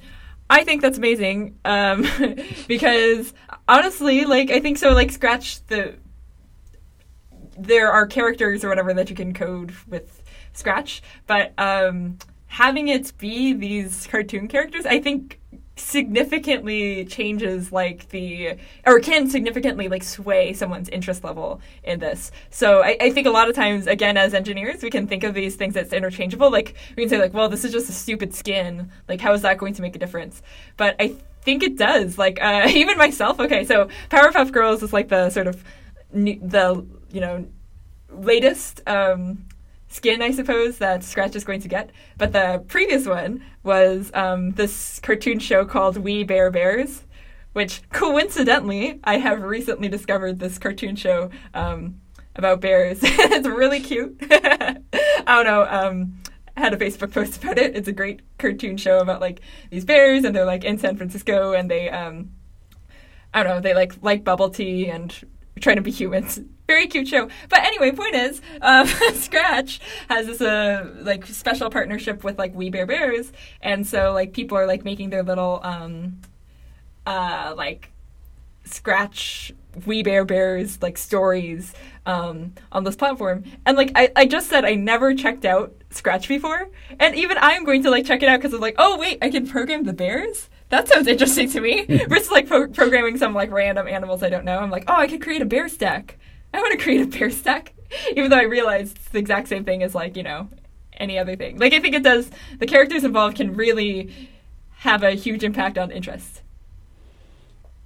S1: I think that's amazing um, [LAUGHS] because honestly, like I think so. Like Scratch, the there are characters or whatever that you can code with Scratch, but um, having it be these cartoon characters, I think significantly changes like the or can significantly like sway someone's interest level in this. So I, I, think a lot of times again as engineers we can think of these things as interchangeable. Like we can say like well this is just a stupid skin. Like how is that going to make a difference? But i think it does. Like uh, [LAUGHS] even myself okay so powerpuff girls is like the sort of new, the you know latest um skin, I suppose, that Scratch is going to get. But the previous one was um, this cartoon show called We Bare Bears, which coincidentally, I have recently discovered this cartoon show um, about bears. [LAUGHS] it's really cute. [LAUGHS] I don't know. Um, I had a Facebook post about it. It's a great cartoon show about like these bears, and they're like in San Francisco, and they um, I don't know, they like like bubble tea and trying to be humans. Very cute show. But anyway, point is, um, [LAUGHS] Scratch has this uh, like special partnership with like We Bare Bears, and so like people are like making their little um, uh, like Scratch We Bare Bears like stories um, on this platform. And like I, I just said, I never checked out Scratch before, and even I'm going to like check it out because I'm like, oh wait, I can program the bears that sounds interesting to me. [LAUGHS] Versus like pro- programming some like random animals I don't know. I'm like, oh, I could create a bear stack. [LAUGHS] I want to create a bear stack, even though I realize it's the exact same thing as like you know any other thing. Like I think it does. The characters involved can really have a huge impact on interest.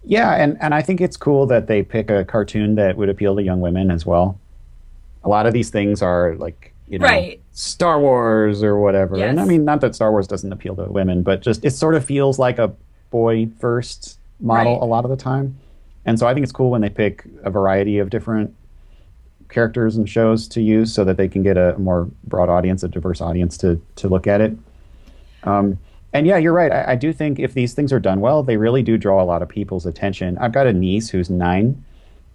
S2: Yeah, and and I think it's cool that they pick a cartoon that would appeal to young women as well. A lot of these things are like you know,
S1: right.
S2: Star Wars or whatever. Yes. And I mean, not that Star Wars doesn't appeal to women, but just it sort of feels like a boy first model right. a lot of the time. And so I think it's cool when they pick a variety of different characters and shows to use so that they can get a more broad audience, a diverse audience to to look at it. Um, and yeah, you're right. I, I, do think if these things are done well, they really do draw a lot of people's attention. I've got a niece who's nine,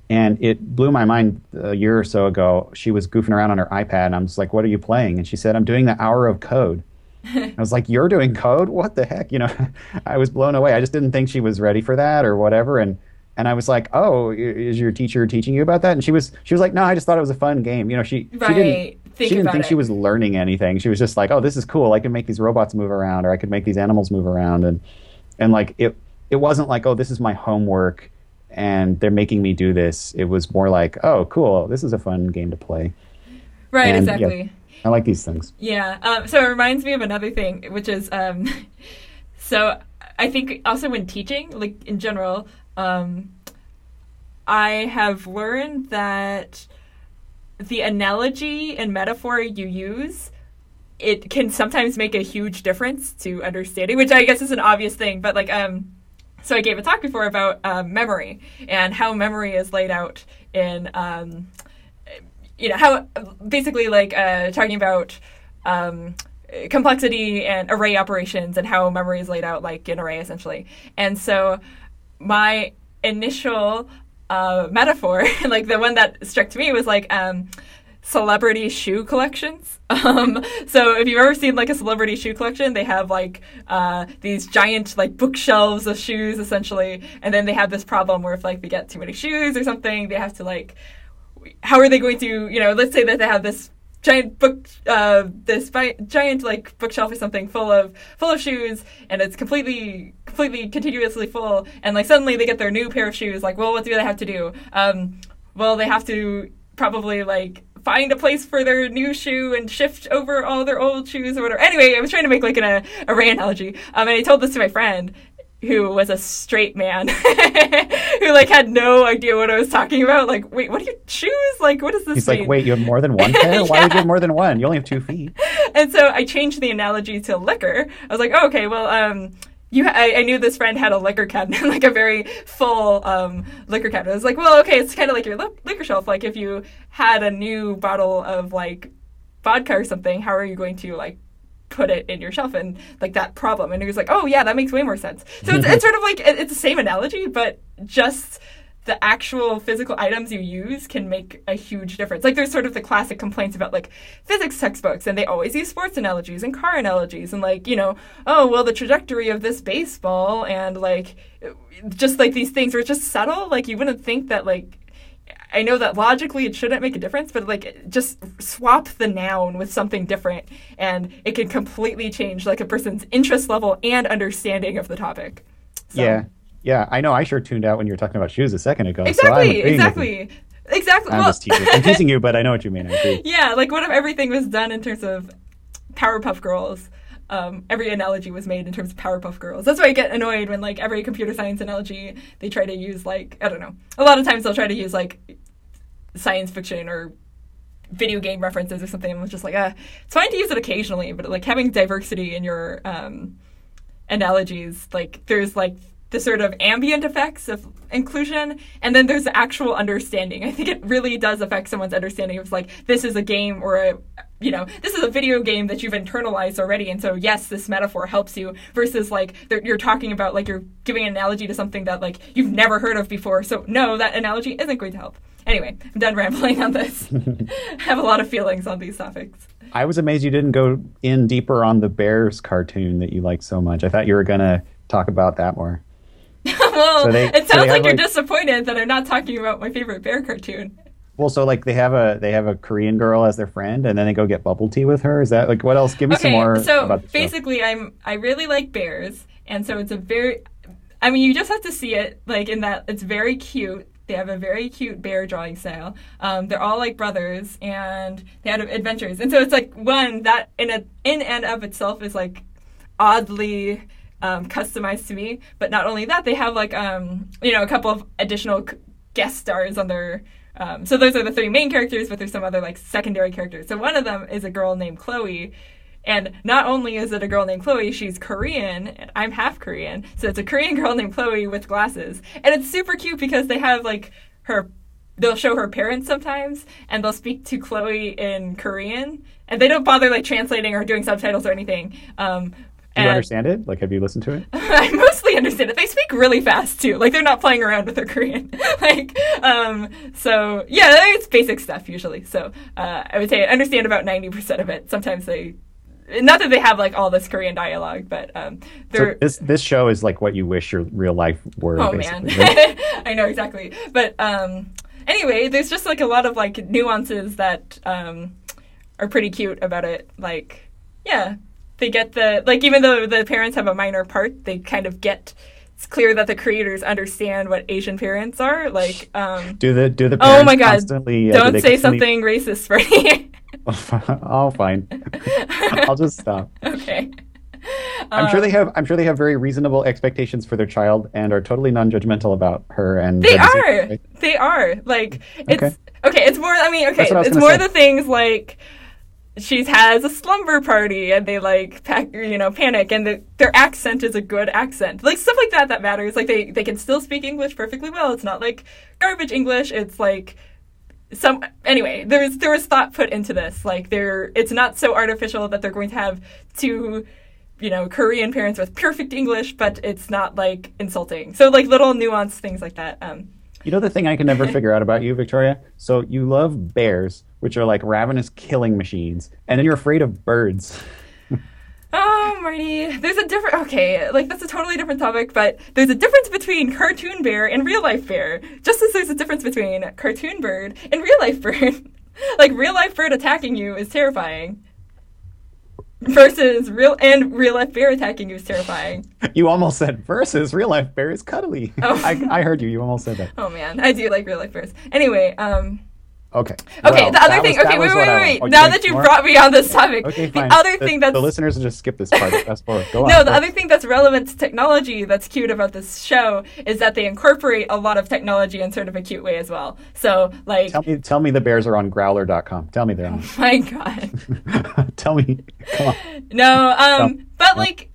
S2: and it blew my mind a year or so ago. She was goofing around on her iPad, and I'm just like, "What are you playing?" And she said, "I'm doing the hour of code." [LAUGHS] I was like, "You're doing code? What the heck?" You know, [LAUGHS] I was blown away. I just didn't think she was ready for that or whatever. And and I was like, "Oh, is your teacher teaching you about that?" And she was she was like, "No, I just thought it was a fun game." You know, she she didn't
S1: Think
S2: she didn't think
S1: it.
S2: she was learning anything. She was just like, "Oh, this is cool. I can make these robots move around, or I could make these animals move around." And and like it it wasn't like, "Oh, this is my homework." And they're making me do this. It was more like, oh, cool! This is a fun game to play.
S1: Right,
S2: And, yeah.
S1: exactly.
S2: I like these things.
S1: Yeah. Um, so it reminds me of another thing, which is um, [LAUGHS] so I think also when teaching, like in general, um, I have learned that the analogy and metaphor you use it can sometimes make a huge difference to understanding, which I guess is an obvious thing, but like um so I gave a talk before about um, memory and how memory is laid out in um, you know how basically like uh, talking about um, complexity and array operations and how memory is laid out like an array essentially. And so my initial uh, metaphor [LAUGHS] like the one that struck to me was like um, celebrity shoe collections. [LAUGHS] Um, so if you've ever seen like a celebrity shoe collection they have like uh, these giant like bookshelves of shoes essentially and then they have this problem where if like they get too many shoes or something they have to like how are they going to you know let's say that they have this giant book uh this giant like bookshelf or something full of full of shoes and it's completely completely continuously full and like suddenly they get their new pair of shoes like well what do they have to do? Um well they have to probably like find a place for their new shoe and shift over all their old shoes or whatever. Anyway i was trying to make like an array analogy um and i told this to my friend who was a straight man [LAUGHS] who like had no idea what I was talking about. Like, wait, what do you choose? Like, what does this
S2: He's
S1: mean?
S2: like, "Wait, you have more than one [LAUGHS] pair? Why would you
S1: Yeah.
S2: have more than one? You only have two feet."
S1: and so I changed the analogy to liquor. I was like, oh, okay, well, um, you, I, I knew this friend had a liquor cabinet, [LAUGHS] like a very full um, liquor cabinet. I was like, well, okay, it's kind of like your li- liquor shelf. Like, if you had a new bottle of like vodka or something, how are you going to like put it in your shelf and like that problem? And he was like, oh yeah, that makes way more sense. So it's, it's [LAUGHS] sort of like it- it's the same analogy, but just the actual physical items you use can make a huge difference. Like there's sort of the classic complaints about like physics textbooks and they always use sports analogies and car analogies and like, you know, oh, well the trajectory of this baseball and like just like these things are just subtle. Like you wouldn't think that like I know that logically it shouldn't make a difference, but like just swap the noun with something different and it can completely change like a person's interest level and understanding of the topic. So-
S2: Yeah, yeah. I know. I sure tuned out when you were talking about shoes a second ago.
S1: Exactly,
S2: you.
S1: exactly. Exactly.
S2: I'm
S1: well,
S2: just teasing. I'm teasing you, but I know what you mean. I [LAUGHS] agree.
S1: yeah, like what if everything was done in terms of Powerpuff Girls? Um, every analogy was made in terms of Powerpuff Girls. That's why I get annoyed when like every computer science analogy they try to use like I don't know. A lot of times they'll try to use like science fiction or video game references or something. I'm just like, uh, it's fine to use it occasionally, but like having diversity in your um, analogies, like there's like the sort of ambient effects of inclusion, and then there's the actual understanding. I think it really does affect someone's understanding of like this is a game or a you know this is a video game that you've internalized already, and so yes, this metaphor helps you. Versus like you're talking about like you're giving an analogy to something that like you've never heard of before. So no, that analogy isn't going to help. Anyway, I'm done rambling on this. [LAUGHS] I have a lot of feelings on these topics.
S2: I was amazed you didn't go in deeper on the Bears cartoon that you like so much. I thought you were gonna talk about that more. [LAUGHS]
S1: well,
S2: So they-
S1: it sounds
S2: have,
S1: like you're
S2: like-
S1: disappointed that I'm not talking about my favorite bear cartoon.
S2: Well, so like they have a they have a Korean girl as their friend, and then they go get bubble tea with her. Is that like what else? Give me some more
S1: so
S2: about the show.
S1: basically, I'm I really like bears, and so it's a very, I mean, you just have to see it like in that it's very cute. They have a very cute bear drawing style. Um, they're all like brothers, and they had adventures, and so it's like one that in a in and of itself is like oddly um, [LAUGHS] customized to me. But not only that, they have like um, you know a couple of additional guest stars on their. Um, so those are the three main characters, but there's some other like secondary characters. So one of them is a girl named Chloe, and not only is it a girl named Chloe, she's Korean, and I'm half Korean. So it's a Korean girl named Chloe with glasses. And it's super cute because they have like her they'll show her parents sometimes and they'll speak to Chloe in Korean and they don't bother like translating or doing subtitles or anything. Um
S2: Do you
S1: and-
S2: understand it? Like, have you listened to it? [LAUGHS]
S1: I mostly understand it. They speak really fast too. Like they're not playing around with their Korean. [LAUGHS] like, um, so yeah, it's basic stuff usually. So uh, I would say I understand about ninety percent of it. Sometimes they not that they have like all this Korean dialogue, but um,
S2: So
S1: they're.
S2: this this show is like what you wish your real life were.
S1: oh man,
S2: basically, [LAUGHS] right?
S1: I know exactly. But um, anyway, there's just like a lot of like nuances that um, are pretty cute about it. Like, yeah, they get the like even though the parents have a minor part, they kind of get. It's clear that the creators understand what Asian parents are. Like, um,
S2: Do the do the parents Oh
S1: my God.
S2: constantly? uh, do
S1: don't say something racist, for [LAUGHS] Freddie. [LAUGHS]
S2: oh, fine. [LAUGHS] I'll just stop.
S1: okay.
S2: I'm sure
S1: Um,
S2: they have. I'm sure they have very reasonable expectations for their child and are totally non-judgmental about her. And
S1: They
S2: they're the same
S1: are.
S2: way.
S1: They are. Like it's
S2: Okay.
S1: okay. It's more. I mean, okay.
S2: That's what I was
S1: It's more
S2: say.
S1: the things like she has a slumber party and they like pack, you know, panic and the, their accent is a good accent. Like stuff like that that matters. Like they they can still speak English perfectly well. It's not like garbage English. It's like some anyway there was there was thought put into this like there it's not so artificial that they're going to have two you know korean parents with perfect english but it's not like insulting so like little nuanced things like that um
S2: You know the thing I can never [LAUGHS] figure out about you, Victoria. So you love bears, which are like ravenous killing machines, and then you're afraid of birds. [LAUGHS]
S1: oh marty there's a different okay like that's a totally different topic but there's a difference between cartoon bear and real life bear just as there's a difference between cartoon bird and real life bird [LAUGHS] like real life bird attacking you is terrifying versus real and real life bear attacking you is terrifying [LAUGHS]
S2: You almost said versus real life bear is cuddly.
S1: Oh. [LAUGHS]
S2: I, I heard you. You almost said that.
S1: Oh man, I do like real life bears. Anyway, um,
S2: Okay.
S1: okay,
S2: Well,
S1: the other thing.
S2: was-
S1: okay, wait, wait, wait, wait.
S2: Oh,
S1: now that you
S2: more?
S1: brought me on this [LAUGHS] topic,
S2: Okay,
S1: the other
S2: the,
S1: thing that's
S2: the listeners just skip this part. [LAUGHS] Forward. Go on.
S1: no, the other thing that's relevant to technology that's cute about this show is that they incorporate a lot of technology in sort of a cute way as well. So, like,
S2: Tell me, tell me the bears are on growler.com. Tell me they're on. [LAUGHS]
S1: my god,
S2: tell me. Come on.
S1: no, um,
S2: No.
S1: but
S2: No.
S1: like,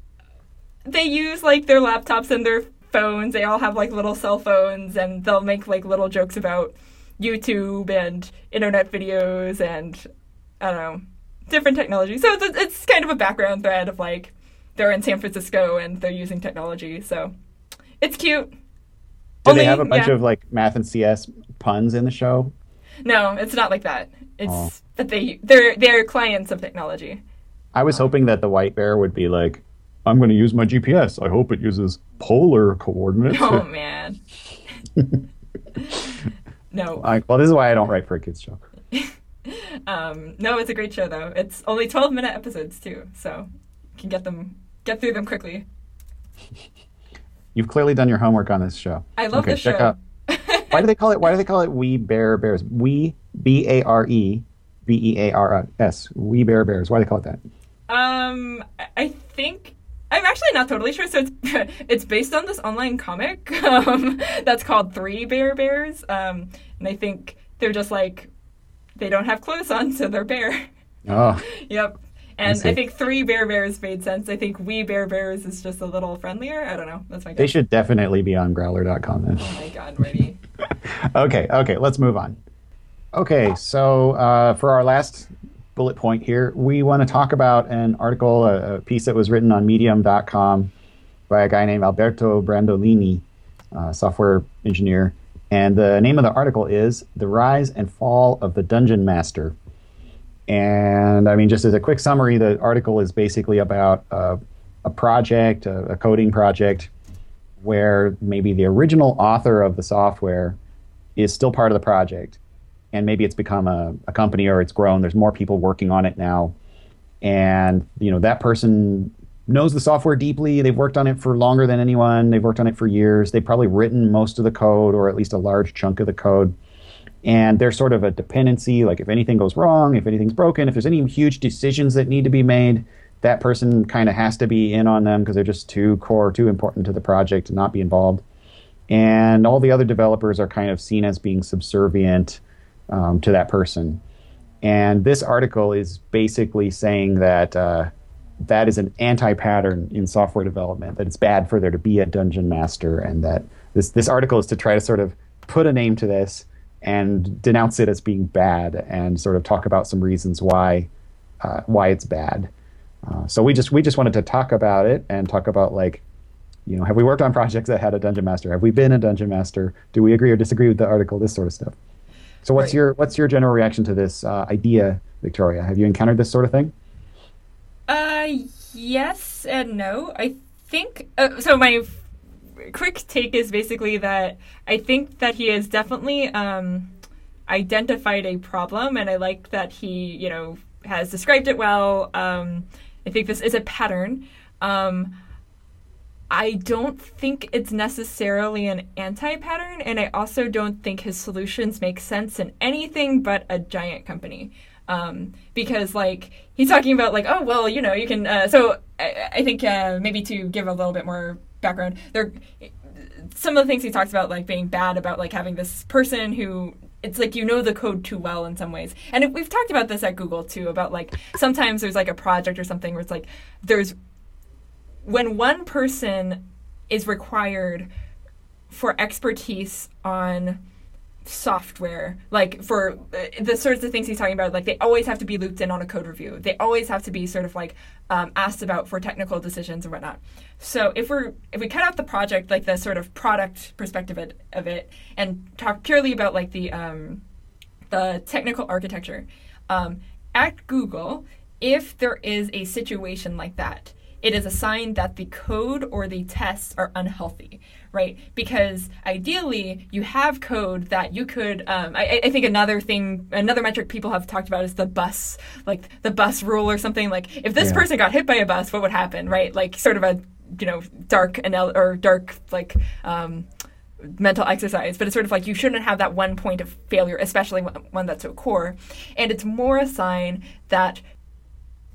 S1: they use like their laptops and their phones. They all have like little cell phones, and they'll make like little jokes about YouTube and internet videos and I don't know different technology. So it's, it's kind of a background thread of like they're in San Francisco and they're using technology. So it's cute.
S2: Do
S1: Only-
S2: they have a bunch
S1: yeah.
S2: of like math and CS puns in the show?
S1: No, it's not like that. It's
S2: Oh.
S1: that they they're they're clients of technology.
S2: I was hoping that the white bear would be like, I'm going to use my GPS. I hope it uses polar coordinates.
S1: Oh [LAUGHS] man. [LAUGHS] no.
S2: Well, this is why I don't write for a kids show. [LAUGHS]
S1: Um, no, it's a great show though. It's only 12 minute episodes too, so you can get them get through them quickly. [LAUGHS]
S2: You've clearly done your homework on this show.
S1: I love
S2: okay,
S1: this
S2: check
S1: show.
S2: out. Why do they call it? Why do they call it We Bare Bears? We B A R E B E A R S. We Bare Bears. Why do they call it that?
S1: Um, I think I'm actually not totally sure. So it's [LAUGHS] it's based on this online comic [LAUGHS] um, that's called Three Bare Bears. Um, and I think they're just like they don't have clothes on, so they're bare.
S2: Oh, [LAUGHS]
S1: yep. And
S2: see.
S1: I, think Three Bare Bears made sense. I think We Bare Bears is just a little friendlier. I don't know. That's my guess.
S2: they should definitely be on Growler.com then.
S1: Oh my god, ready?
S2: okay, okay, let's move on. Okay, so uh, for our last bullet point here, we want to talk about an article, a, a piece that was written on Medium.com by a guy named Alberto Brandolini, uh, software engineer. And the name of the article is The Rise and Fall of the Dungeon Master. And I mean, just as a quick summary, the article is basically about a project, a, a coding project, where maybe the original author of the software is still part of the project. And maybe it's become a, a company or it's grown. There's more people working on it now. And, you know, that person knows the software deeply. They've worked on it for longer than anyone. They've worked on it for years. They've probably written most of the code or at least a large chunk of the code. And there's sort of a dependency, like if anything goes wrong, if anything's broken, if there's any huge decisions that need to be made, that person kind of has to be in on them because they're just too core, too important to the project to not be involved. And all the other developers are kind of seen as being subservient um, to that person. And this article is basically saying that uh, that is an anti-pattern in software development. That it's bad for there to be a dungeon master, and that this this article is to try to sort of put a name to this and denounce it as being bad, and sort of talk about some reasons why uh, why it's bad. Uh, so we just we just wanted to talk about it and talk about like you know have we worked on projects that had a dungeon master have we been a dungeon master do we agree or disagree with the article this sort of stuff so what's
S1: Right.
S2: your what's your general reaction to this uh, idea victoria have you encountered this sort of thing
S1: Uh, yes and no. I think uh, so. My f- quick take is basically that I think that he has definitely um, identified a problem, and I like that he, you know, has described it well. Um, I think this is a pattern. Um, I don't think it's necessarily an anti pattern, and I also don't think his solutions make sense in anything but a giant company. Um, because, like, he's talking about, like, oh, well, you know, you can. Uh, so I, I think uh, maybe to give a little bit more background, there some of the things he talks about, like, being bad about, like, having this person who it's like you know the code too well in some ways. And we've talked about this at Google too about like sometimes there's like a project or something where it's like there's when one person is required for expertise on software like for uh, the sorts of things he's talking about like they always have to be looped in on a code review. They always have to be sort of like um, asked about for technical decisions and whatnot. So if we're if we cut out the project like the sort of product perspective of it, and talk purely about like the um, the technical architecture um, at google if there is a situation like that it is a sign that the code or the tests are unhealthy, right? Because ideally, you have code that you could. Um, I, I, think another thing, another metric people have talked about is the bus, like the bus rule or something. Like if this yeah. person got hit by a bus, what would happen, right? Like sort of a you know dark anal- or dark like. Um, mental exercise, but it's sort of like you shouldn't have that one point of failure, especially one that's so core. And it's more a sign that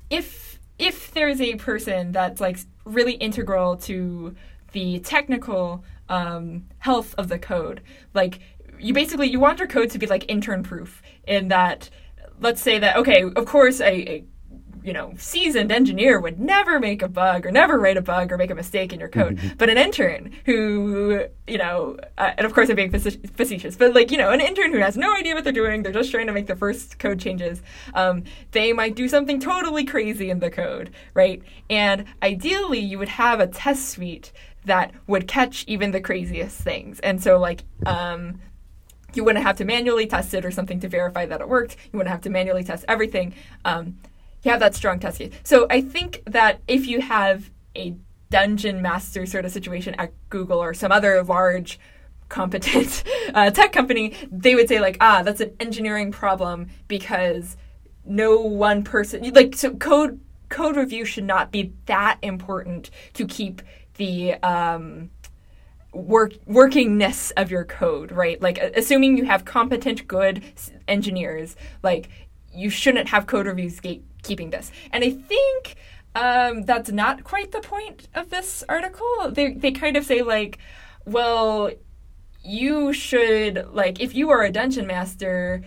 S1: if if there's a person that's like really integral to the technical um, health of the code, like you basically you want your code to be like intern proof in that let's say that okay of course a, a you know, seasoned engineer would never make a bug or never write a bug or make a mistake in your code. [LAUGHS] But an intern who, you know, uh, and of course I'm being facetious, but like, you know, an intern who has no idea what they're doing, they're just trying to make the first code changes, um, they might do something totally crazy in the code, right? And ideally, you would have a test suite that would catch even the craziest things. And so, like, um, you wouldn't have to manually test it or something to verify that it worked. You wouldn't have to manually test everything. Um, you have that strong test case. So I think that if you have a dungeon master sort of situation at Google or some other large competent [LAUGHS] uh, tech company, they would say like, ah, that's an engineering problem because no one person like so code code review should not be that important to keep the um, work workingness of your code, right? Like assuming you have competent, good engineers, like you shouldn't have code reviews gate keeping this. And I think um, that's not quite the point of this article. They they kind of say like, well, you should like if you are a dungeon master,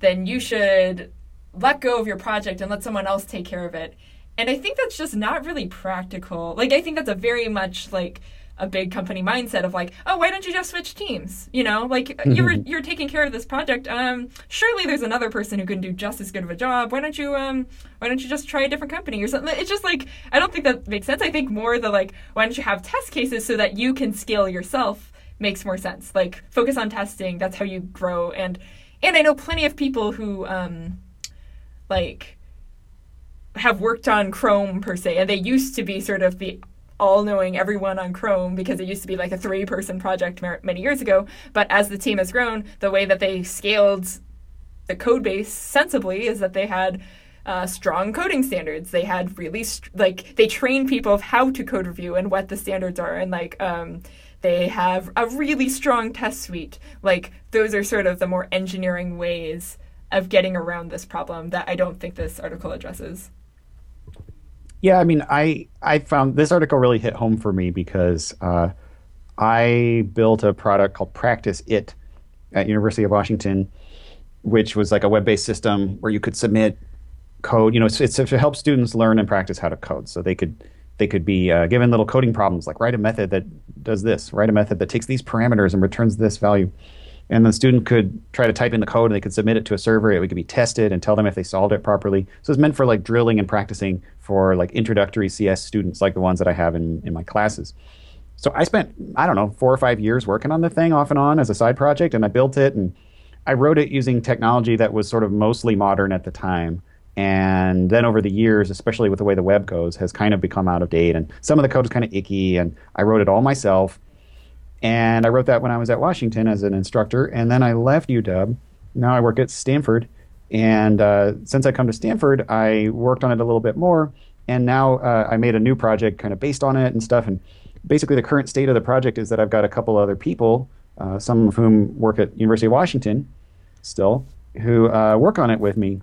S1: then you should let go of your project and let someone else take care of it. And I think that's just not really practical. Like I think that's a very much like a big company mindset of like, oh, why don't you just switch teams? You know, like mm-hmm. you're you're taking care of this project. Um, surely there's another person who can do just as good of a job. Why don't you um, why don't you just try a different company or something? It's just like I don't think that makes sense. I think more the like, why don't you have test cases so that you can scale yourself makes more sense. Like focus on testing. That's how you grow. And and I know plenty of people who um, like have worked on Chrome per se, and they used to be sort of the all knowing everyone on Chrome because it used to be like a three person project many years ago. But as the team has grown, the way that they scaled the code base sensibly is that they had uh, strong coding standards. They had really like they train people of how to code review and what the standards are, and like um, they have a really strong test suite. Like those are sort of the more engineering ways of getting around this problem that I don't think this article addresses.
S2: Yeah, I mean, I I found this article really hit home for me because uh, I built a product called Practice It at University of Washington, which was like a web-based system where you could submit code. You know, it's, it's to help students learn and practice how to code, so they could they could be uh, given little coding problems like write a method that does this, write a method that takes these parameters and returns this value and the student could try to type in the code and they could submit it to a server it could be tested and tell them if they solved it properly so it's meant for like drilling and practicing for like introductory cs students like the ones that i have in, in my classes so i spent i don't know four or five years working on the thing off and on as a side project and i built it and i wrote it using technology that was sort of mostly modern at the time and then over the years, especially with the way the web goes, has kind of become out of date. And some of the code is kind of icky, and I wrote it all myself. And I wrote that when I was at Washington as an instructor, and then I left UW. Now I work at Stanford, and uh, since I come to Stanford, I worked on it a little bit more, and now uh, I made a new project kind of based on it and stuff. And basically, the current state of the project is that I've got a couple other people, uh, some of whom work at University of Washington, still, who uh, work on it with me.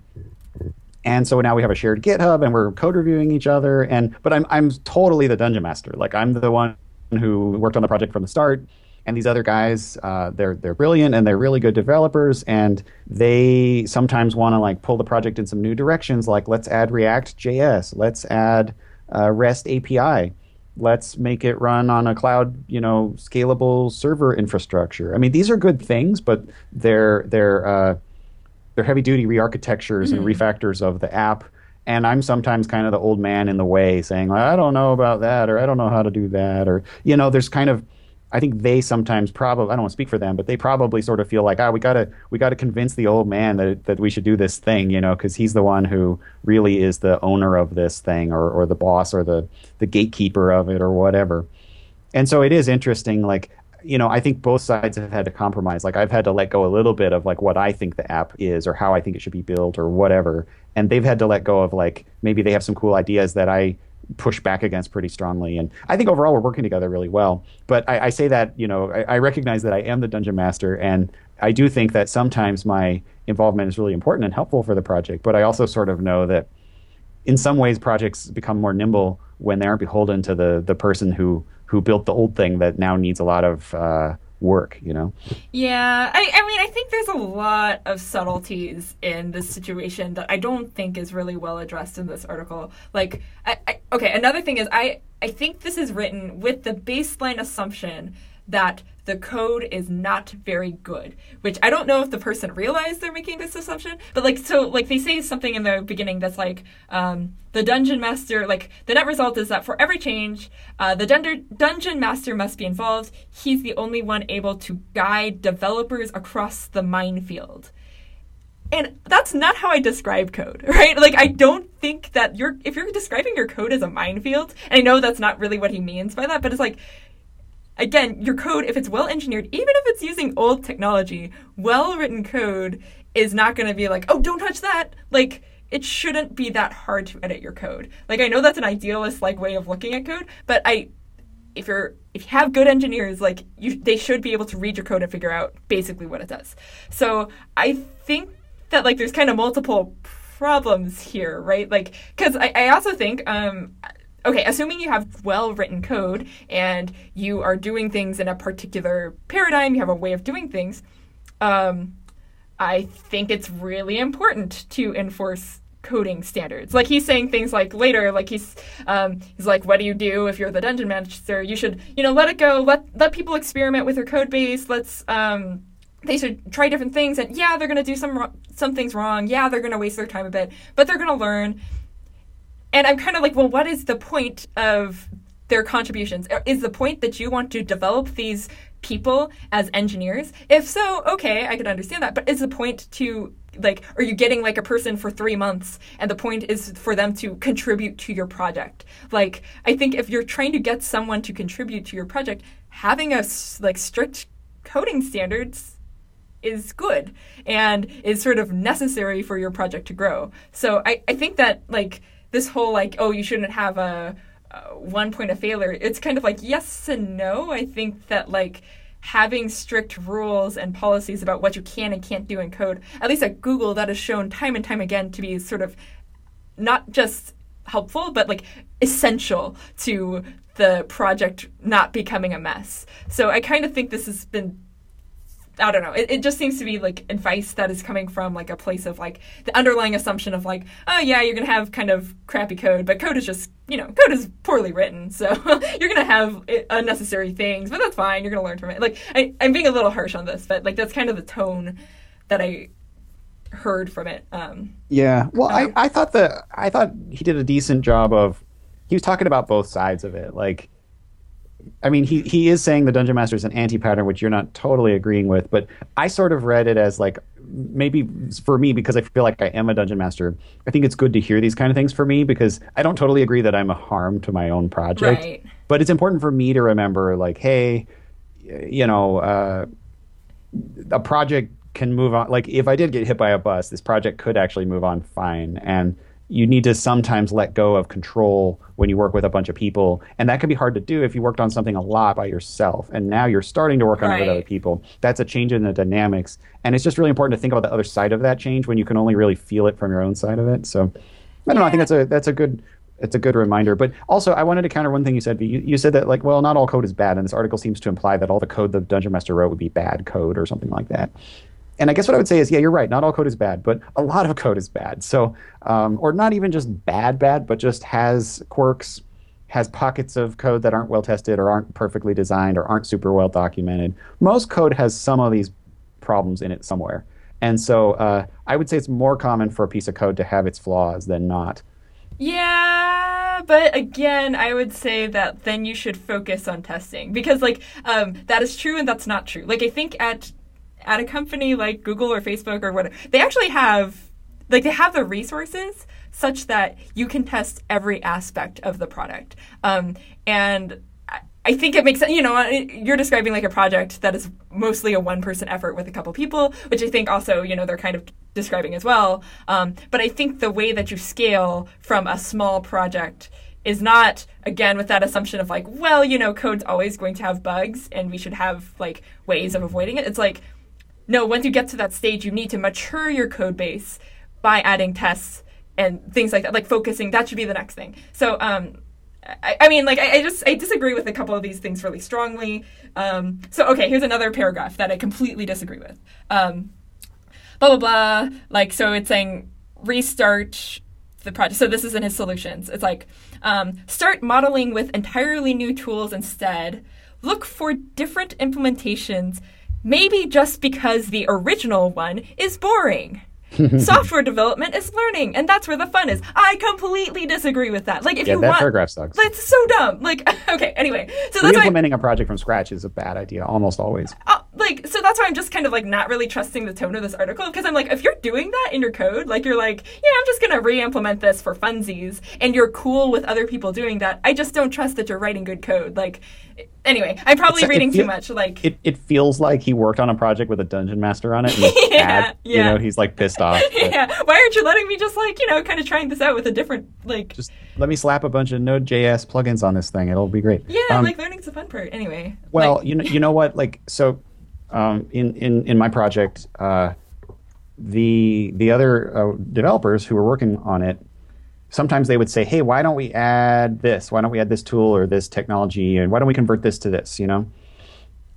S2: And so now we have a shared GitHub, and we're code reviewing each other. And but I'm I'm totally the dungeon master. Like I'm the one who worked on the project from the start. And these other guys uh, they're they're brilliant and they're really good developers. And they sometimes want to like pull the project in some new directions like let's add react js let's add uh, rest api let's make it run on a cloud you know scalable server infrastructure. I mean these are good things but they're they're uh, they're heavy duty re-architectures mm-hmm. and refactors of the app and I'm sometimes kind of the old man in the way saying, well, I don't know about that, or I don't know how to do that, or, you know, there's kind of, I think they sometimes probably I don't want to speak for them, but they probably sort of feel like ah we gotta we gotta convince the old man that that we should do this thing, you know, because he's the one who really is the owner of this thing or or the boss or the the gatekeeper of it or whatever. And so it is interesting, like you know, I think both sides have had to compromise. Like I've had to let go a little bit of like what I think the app is or how I think it should be built or whatever, and they've had to let go of like maybe they have some cool ideas that I push back against pretty strongly. And I think overall we're working together really well. But I, I say that, you know, I, I, recognize that I am the dungeon master, and I do think that sometimes my involvement is really important and helpful for the project. But I also sort of know that in some ways projects become more nimble when they aren't beholden to the the person who who built the old thing that now needs a lot of uh, work, you know?
S1: Yeah, I, I mean, I think there's a lot of subtleties in this situation that I don't think is really well addressed in this article. Like, I, I, okay, another thing is I, I think this is written with the baseline assumption that the code is not very good, which I don't know if the person realized they're making this assumption, but like, so, like, they say something in the beginning that's like, um, the dungeon master, like, the net result is that for every change, uh, the dun- dungeon master must be involved. He's the only one able to guide developers across the minefield. And that's not how I describe code, [LAUGHS] right? Like, I don't think that you're, if you're describing your code as a minefield, and I know that's not really what he means by that, but it's like, again, your code, if it's well engineered, even if it's using old technology, well written code is not going to be like, oh, don't touch that. Like, it shouldn't be that hard to edit your code. Like, I know that's an idealist like way of looking at code, but I, if you're if you have good engineers, like you, they should be able to read your code and figure out basically what it does. So I think that like there's kind of multiple problems here, right? Like, because I, I also think um, okay, assuming you have well written code and you are doing things in a particular paradigm, you have a way of doing things, um, I think it's really important to enforce coding standards. Like he's saying things like later, like he's um, he's like, what do you do if you're the dungeon master? You should you know let it go, let let people experiment with your code base. Let's um, they should try different things, and yeah, they're gonna do some some things wrong. Yeah, they're gonna waste their time a bit, but they're gonna learn and I'm kind of like, well, what is the point of their contributions? Uh, is the point that you want to develop these people as engineers? If so, okay, I could understand that. But is the point to like are you getting like a person for 3 months and the point is for them to contribute to your project? Like I think if you're trying to get someone to contribute to your project, having a like strict coding standards is good and is sort of necessary for your project to grow. So I, I think that like this whole like oh you shouldn't have a, one point of failure. It's kind of like yes and no. I think that like having strict rules and policies about what you can and can't do in code at least at google that is shown time and time again to be sort of not just helpful but like essential to the project not becoming a mess. So i kind of think this has been I don't know. It, it just seems to be like advice that is coming from like a place of like the underlying assumption of like, oh yeah, you're gonna have kind of crappy code, but code is just you know code is poorly written, so [LAUGHS] you're gonna have unnecessary things, but that's fine. You're gonna learn from it. Like I, I'm being a little harsh on this, but like that's kind of the tone that I heard from it. Um,
S2: yeah. Well, um, I I thought that I thought he did a decent job of he was talking about both sides of it, like I mean, he, he is saying the Dungeon Master is an anti pattern, which you're not totally agreeing with, but I sort of read it as like maybe for me because I feel like I am a dungeon master. I think it's good to hear these kind of things for me because I don't totally agree that I'm a harm to my own project.
S1: Right.
S2: But it's important for me to remember, like, hey, you know, uh, a project can move on. Like, if I did get hit by a bus, this project could actually move on fine. And you need to sometimes let go of control when you work with a bunch of people. And that can be hard to do if you worked on something a lot by yourself. And now you're starting to work on it with other people. That's a change in the dynamics. And it's just really important to think about the other side of that change when you can only really feel it from your own side of it. So I don't know. I think that's a that's a good it's a good reminder. But also, I wanted to counter one thing you said. You, you said that like, well, not all code is bad, and this article seems to imply that all the code the dungeon master wrote would be bad code or something like that. And I guess what I would say is, yeah, you're right. Not all code is bad, but a lot of code is bad. So, um, or not even just bad, bad, but just has quirks, has pockets of code that aren't well tested or aren't perfectly designed or aren't super well documented. Most code has some of these problems in it somewhere. And so uh, I would say it's more common for a piece of code to have its flaws than not.
S1: Yeah, but again, I would say that then you should focus on testing because, like, um, that is true and that's not true. Like, I think at at a company like Google or Facebook or whatever, they actually have like they have the resources such that you can test every aspect of the product. Um, and I- think it makes sense. You know, you're describing like a project that is mostly a one person effort with a couple people, which I think also, you know, they're kind of describing as well. Um, but I think the way that you scale from a small project is not again with that assumption of like, well, you know, code's always going to have bugs and we should have like ways of avoiding it. It's like, no, once you get to that stage, you need to mature your code base by adding tests and things like that, like focusing. That should be the next thing. So, um, I, I mean, like, I, I just I disagree with a couple of these things really strongly. Um, so, okay, here's another paragraph that I completely disagree with. Um, blah blah blah. Like, so it's saying restart the project. So this is in his solutions. It's like um, start modeling with entirely new tools instead. Look for different implementations. Maybe just because the original one is boring. [LAUGHS] Software development is learning, and that's where the fun is. I completely disagree with that. Like, if
S2: Yeah,
S1: you
S2: that
S1: want,
S2: paragraph sucks.
S1: that's so dumb. Like, [LAUGHS] okay, anyway, so that's why
S2: Re-implementing a project from scratch is a bad idea, almost always.
S1: uh, like so that's why I'm just kind of like not really trusting the tone of this article because I'm like if you're doing that in your code like you're like yeah I'm just gonna re-implement this for funsies and you're cool with other people doing that I just don't trust that you're writing good code like anyway I'm probably
S2: It's-
S1: reading
S2: feel-
S1: too much like
S2: It, it feels like he worked on a project with a dungeon master on it. And he's [LAUGHS]
S1: Yeah.
S2: You know, he's like pissed off. [LAUGHS] but
S1: yeah why aren't you letting me just like you know kind of trying this out with a different like
S2: Just let me slap a bunch of Node.js plugins on this thing. It'll be great.
S1: yeah
S2: Um,
S1: like learning's the fun part anyway
S2: Well,
S1: Like,
S2: you know, you know what? Like, so um, in in in my project, uh, the the other uh, developers who were working on it, sometimes they would say, "Hey, why don't we add this? Why don't we add this tool or this technology? And why don't we convert this to this?" You know.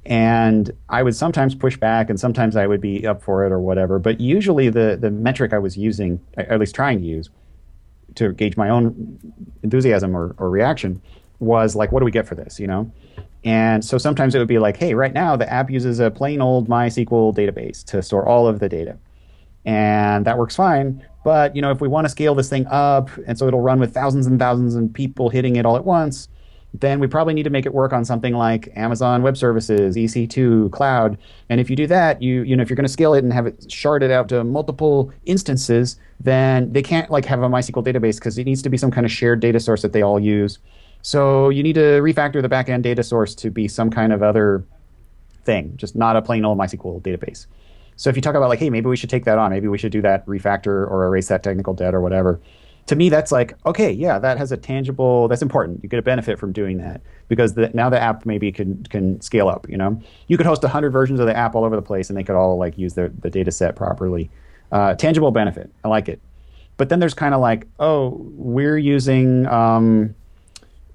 S2: And I would sometimes push back, and sometimes I would be up for it or whatever. But usually, the the metric I was using, or at least trying to use, to gauge my own enthusiasm or, or reaction was like, what do we get for this, you know? And so sometimes it would be like, hey, right now the app uses a plain old MySQL database to store all of the data. And that works fine. But, you know, if we want to scale this thing up and so it'll run with thousands and thousands of people hitting it all at once, then we probably need to make it work on something like Amazon Web Services, EC2, cloud. And if you do that, you you know if you're going to scale it and have it sharded out to multiple instances, then they can't like have a MySQL database because it needs to be some kind of shared data source that they all use. So you need to refactor the backend data source to be some kind of other thing, just not a plain old MySQL database. So if you talk about like, hey, maybe we should take that on, maybe we should do that refactor or erase that technical debt or whatever. To me, that's like, okay, yeah, that has a tangible. That's important. You get a benefit from doing that because the, now the app maybe can can scale up. You know, you could host hundred versions of the app all over the place, and they could all like use their the data set properly. Uh, tangible benefit. I like it. But then there's kind of like, oh, we're using. Um,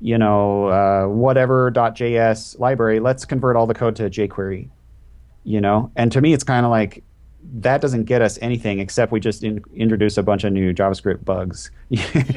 S2: you know, uh, whatever .js library, let's convert all the code to jQuery. You know, and to me, it's kind of like that doesn't get us anything except we just in, introduce a bunch of new JavaScript bugs. [LAUGHS]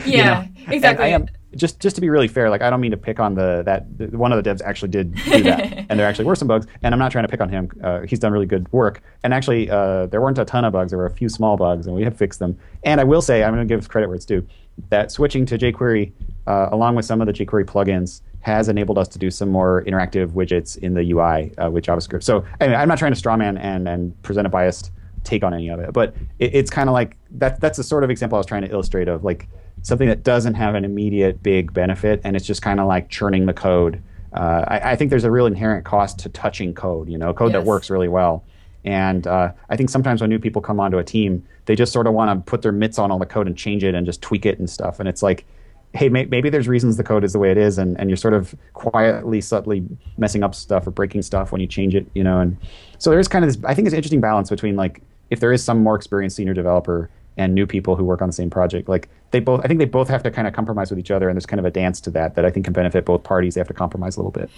S1: Yeah,
S2: And
S1: exactly.
S2: Am just just to be really fair. Like I don't mean to pick on the that the, one of the devs actually did do that, [LAUGHS] and there actually were some bugs. And I'm not trying to pick on him. Uh, he's done really good work. And actually, uh, there weren't a ton of bugs. There were a few small bugs, and we have fixed them. And I will say, I'm going to give credit where it's due. That switching to jQuery, uh, along with some of the jQuery plugins, has enabled us to do some more interactive widgets in the UI uh, with JavaScript. So anyway, I'm not trying to strawman and and present a biased take on any of it. But it, it's kind of like that. That's the sort of example I was trying to illustrate of like something that doesn't have an immediate big benefit, and it's just kind of like churning the code. Uh, I, I, think there's a real inherent cost to touching code. You know, code yes. that works really well. And uh, I think sometimes when new people come onto a team, they just sort of want to put their mitts on all the code and change it and just tweak it and stuff. And it's like, hey, may- maybe there's reasons the code is the way it is, and, and you're sort of quietly, subtly messing up stuff or breaking stuff when you change it, you know. And so there's kind of this, I think it's an interesting balance between like if there is some more experienced senior developer and new people who work on the same project, like they both, I think they both have to kind of compromise with each other, and there's kind of a dance to that that I think can benefit both parties. They have to compromise a little bit.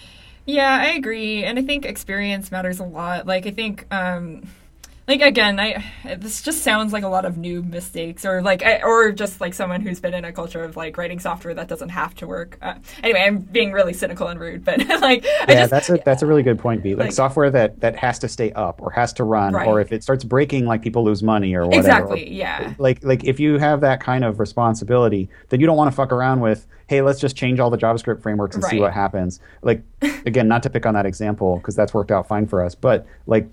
S1: Yeah, I agree, and I think experience matters a lot. Like I think. Um like again i this just sounds like a lot of new mistakes or like I, or just like someone who's been in a culture of like writing software that doesn't have to work. Uh, anyway i'm being really cynical and rude but [LAUGHS] like
S2: yeah just, that's a that's a really good point b. Like, like, software that that has to stay up or has to run right. or if it starts breaking like people lose money or whatever.
S1: Exactly yeah.
S2: Like like if you have that kind of responsibility then you don't want to fuck around with hey let's just change all the javascript frameworks and right. see what happens. Like again not to pick on that example because that's worked out fine for us but like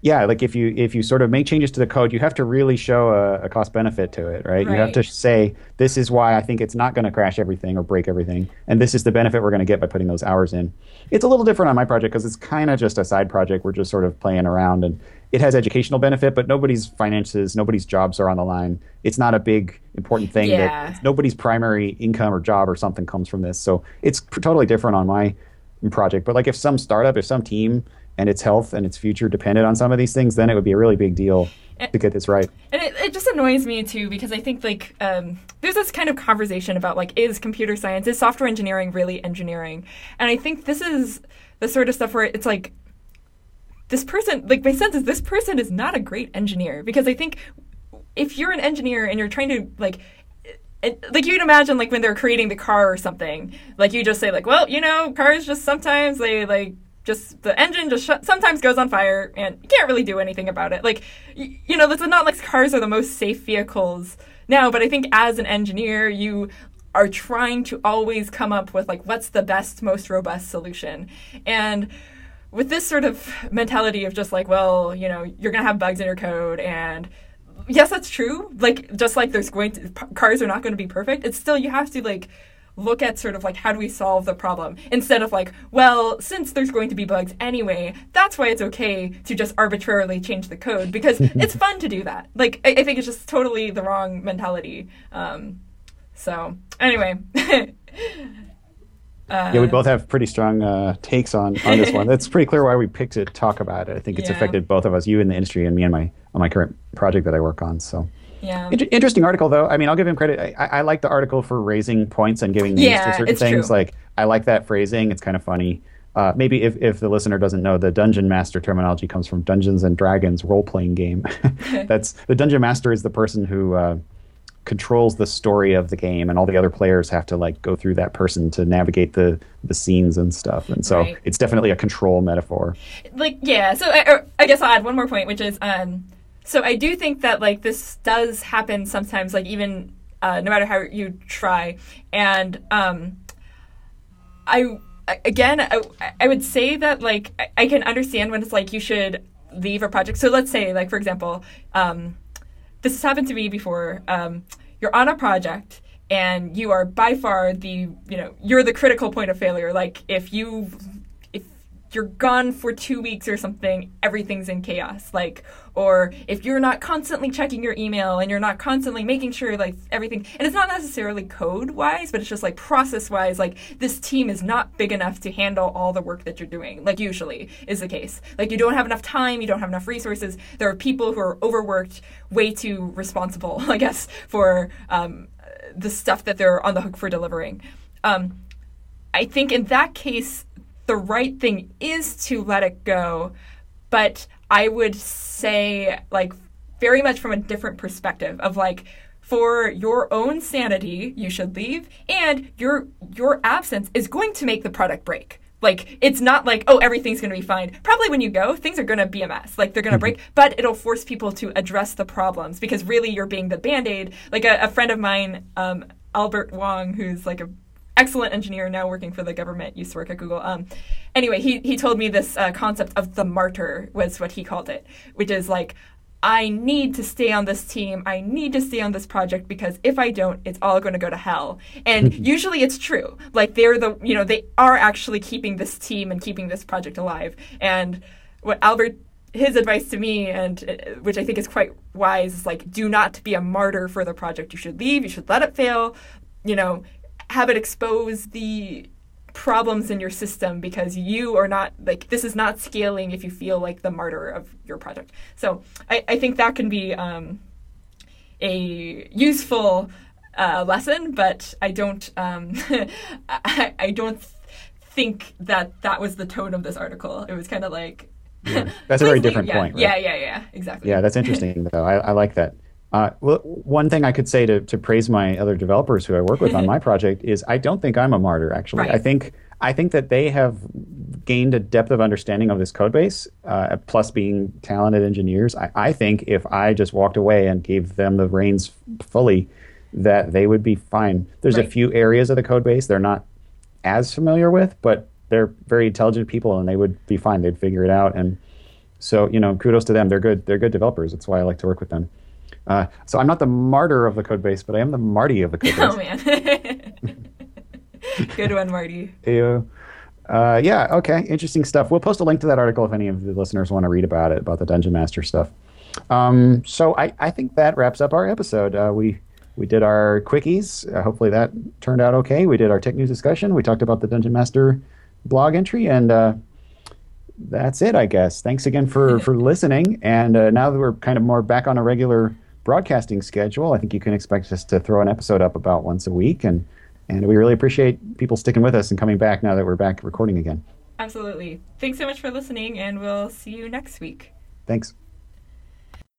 S2: yeah, like if you if you sort of make changes to the code, you have to really show a, a cost benefit to it, right? right? You have to say this is why I think it's not going to crash everything or break everything, and this is the benefit we're going to get by putting those hours in. It's a little different on my project because it's kind of just a side project. We're just sort of playing around, and it has educational benefit, but nobody's finances, nobody's jobs are on the line. It's not a big important thing yeah. that nobody's primary income or job or something comes from this. So it's totally different on my project. But like if some startup, if some team and its health and its future depended on some of these things, then it would be a really big deal and, to get this right.
S1: And it, it, just annoys me too because I think like um, there's this kind of conversation about like is computer science, is software engineering really engineering? And I think this is the sort of stuff where it's like this person like my sense is this person is not a great engineer because I think if you're an engineer and you're trying to like it, like you'd imagine like when they're creating the car or something like you just say like well you know cars just sometimes they like just the engine just sh- sometimes goes on fire and you can't really do anything about it. Like, y- you know, it's not like cars are the most safe vehicles now, but I think as an engineer, you are trying to always come up with like what's the best, most robust solution. And with this sort of mentality of just like, well, you know, you're gonna have bugs in your code and yes, that's true. Like just like there's going to cars are not going to be perfect. It's still you have to like look at sort of like how do we solve the problem instead of like, well, since there's going to be bugs anyway, that's why it's okay to just arbitrarily change the code because [LAUGHS] it's fun to do that. Like, I, I, think it's just totally the wrong mentality. Um, so, anyway. [LAUGHS]
S2: Uh, yeah, we both have pretty strong uh, takes on, on this one. It's pretty clear why we picked to talk about it. I think it's yeah. affected both of us, you in the industry and me and my on my current project that I work on. So
S1: yeah.
S2: Inter- interesting article, though. I mean, I'll give him credit. I, I like the article for raising points and giving names yeah, to certain things. True. Like, I like that phrasing. It's kind of funny. Uh, maybe if, if the listener doesn't know, the dungeon master terminology comes from Dungeons and Dragons role playing game. [LAUGHS] [LAUGHS] That's the dungeon master is the person who uh, controls the story of the game, and all the other players have to like go through that person to navigate the the scenes and stuff. And so right. it's definitely a control metaphor.
S1: Like, yeah. So I, I guess I'll add one more point, which is. Um, so I do think that like this does happen sometimes, like even uh, no matter how you try, and um, I again I, I would say that like I can understand when it's like you should leave a project. So let's say like for example, um, this has happened to me before. Um, you're on a project and you are by far the you know you're the critical point of failure. Like if you if you're gone for two weeks or something, everything's in chaos. Like, or if you're not constantly checking your email and you're not constantly making sure like everything, and it's not necessarily code wise, but it's just like process wise, like this team is not big enough to handle all the work that you're doing, like usually is the case. Like, you don't have enough time, you don't have enough resources. There are people who are overworked, way too responsible, [LAUGHS] I guess, for um, the stuff that they're on the hook for delivering. Um, I think in that case, the right thing is to let it go, but I would say like very much from a different perspective of like for your own sanity, you should leave, and your your absence is going to make the product break. Like it's not like oh everything's going to be fine. Probably when you go, things are going to be a mess. Like they're going to mm-hmm. break, but it'll force people to address the problems because really you're being the band aid. Like a, a, friend of mine, um, Albert Wong, who's like a excellent engineer now working for the government, used to work at Google. Um, anyway, he, he told me this uh, concept of the martyr was what he called it, which is like I need to stay on this team. I need to stay on this project because if I don't, it's all going to go to hell. And [LAUGHS] usually it's true. Like they're the, you know, they are actually keeping this team and keeping this project alive. And what Albert his advice to me and uh, which I think is quite wise is like do not be a martyr for the project. You should leave, you should let it fail, you know, have it expose the problems in your system because you are not like this is not scaling if you feel like the martyr of your project. So I, I think that can be um, a useful uh, lesson, but I don't um, [LAUGHS] I, I don't think that that was the tone of this article. It was kind of like
S2: yeah. [LAUGHS] that's a very different
S1: yeah,
S2: point. Right?
S1: Yeah, yeah, yeah, exactly.
S2: Yeah, that's interesting though. I, I like that. Uh, well, one thing I could say to, to praise my other developers who I work with on my [LAUGHS] project is I don't think I'm a martyr. Actually,
S1: Right.
S2: I think I think that they have gained a depth of understanding of this code base, uh, plus being talented engineers. I, I think if I just walked away and gave them the reins fully, that they would be fine. There's a few areas of the code base they're not as familiar with, but they're very intelligent people and they would be fine. They'd figure it out. And so, you know, kudos to them. They're good. They're good developers. That's why I like to work with them. Uh, so I'm not the martyr of the code base, but I am the Marty of the code [LAUGHS] base.
S1: Oh man. [LAUGHS] Good one, Marty.
S2: Ew. Uh, yeah, okay, interesting stuff. We'll post a link to that article if any of the listeners want to read about it, about the Dungeon Master stuff. Um, so I, I think that wraps up our episode. Uh, we we did our quickies. Uh, hopefully that turned out okay. We did our tech news discussion. We talked about the Dungeon Master blog entry, and uh, that's it, I guess. Thanks again for for [LAUGHS] listening. And uh, now that we're kind of more back on a regular broadcasting schedule, I think you can expect us to throw an episode up about once a week, and and we really appreciate people sticking with us and coming back now that we're back recording again.
S1: Absolutely. Thanks so much for listening, and we'll see you next week.
S2: Thanks.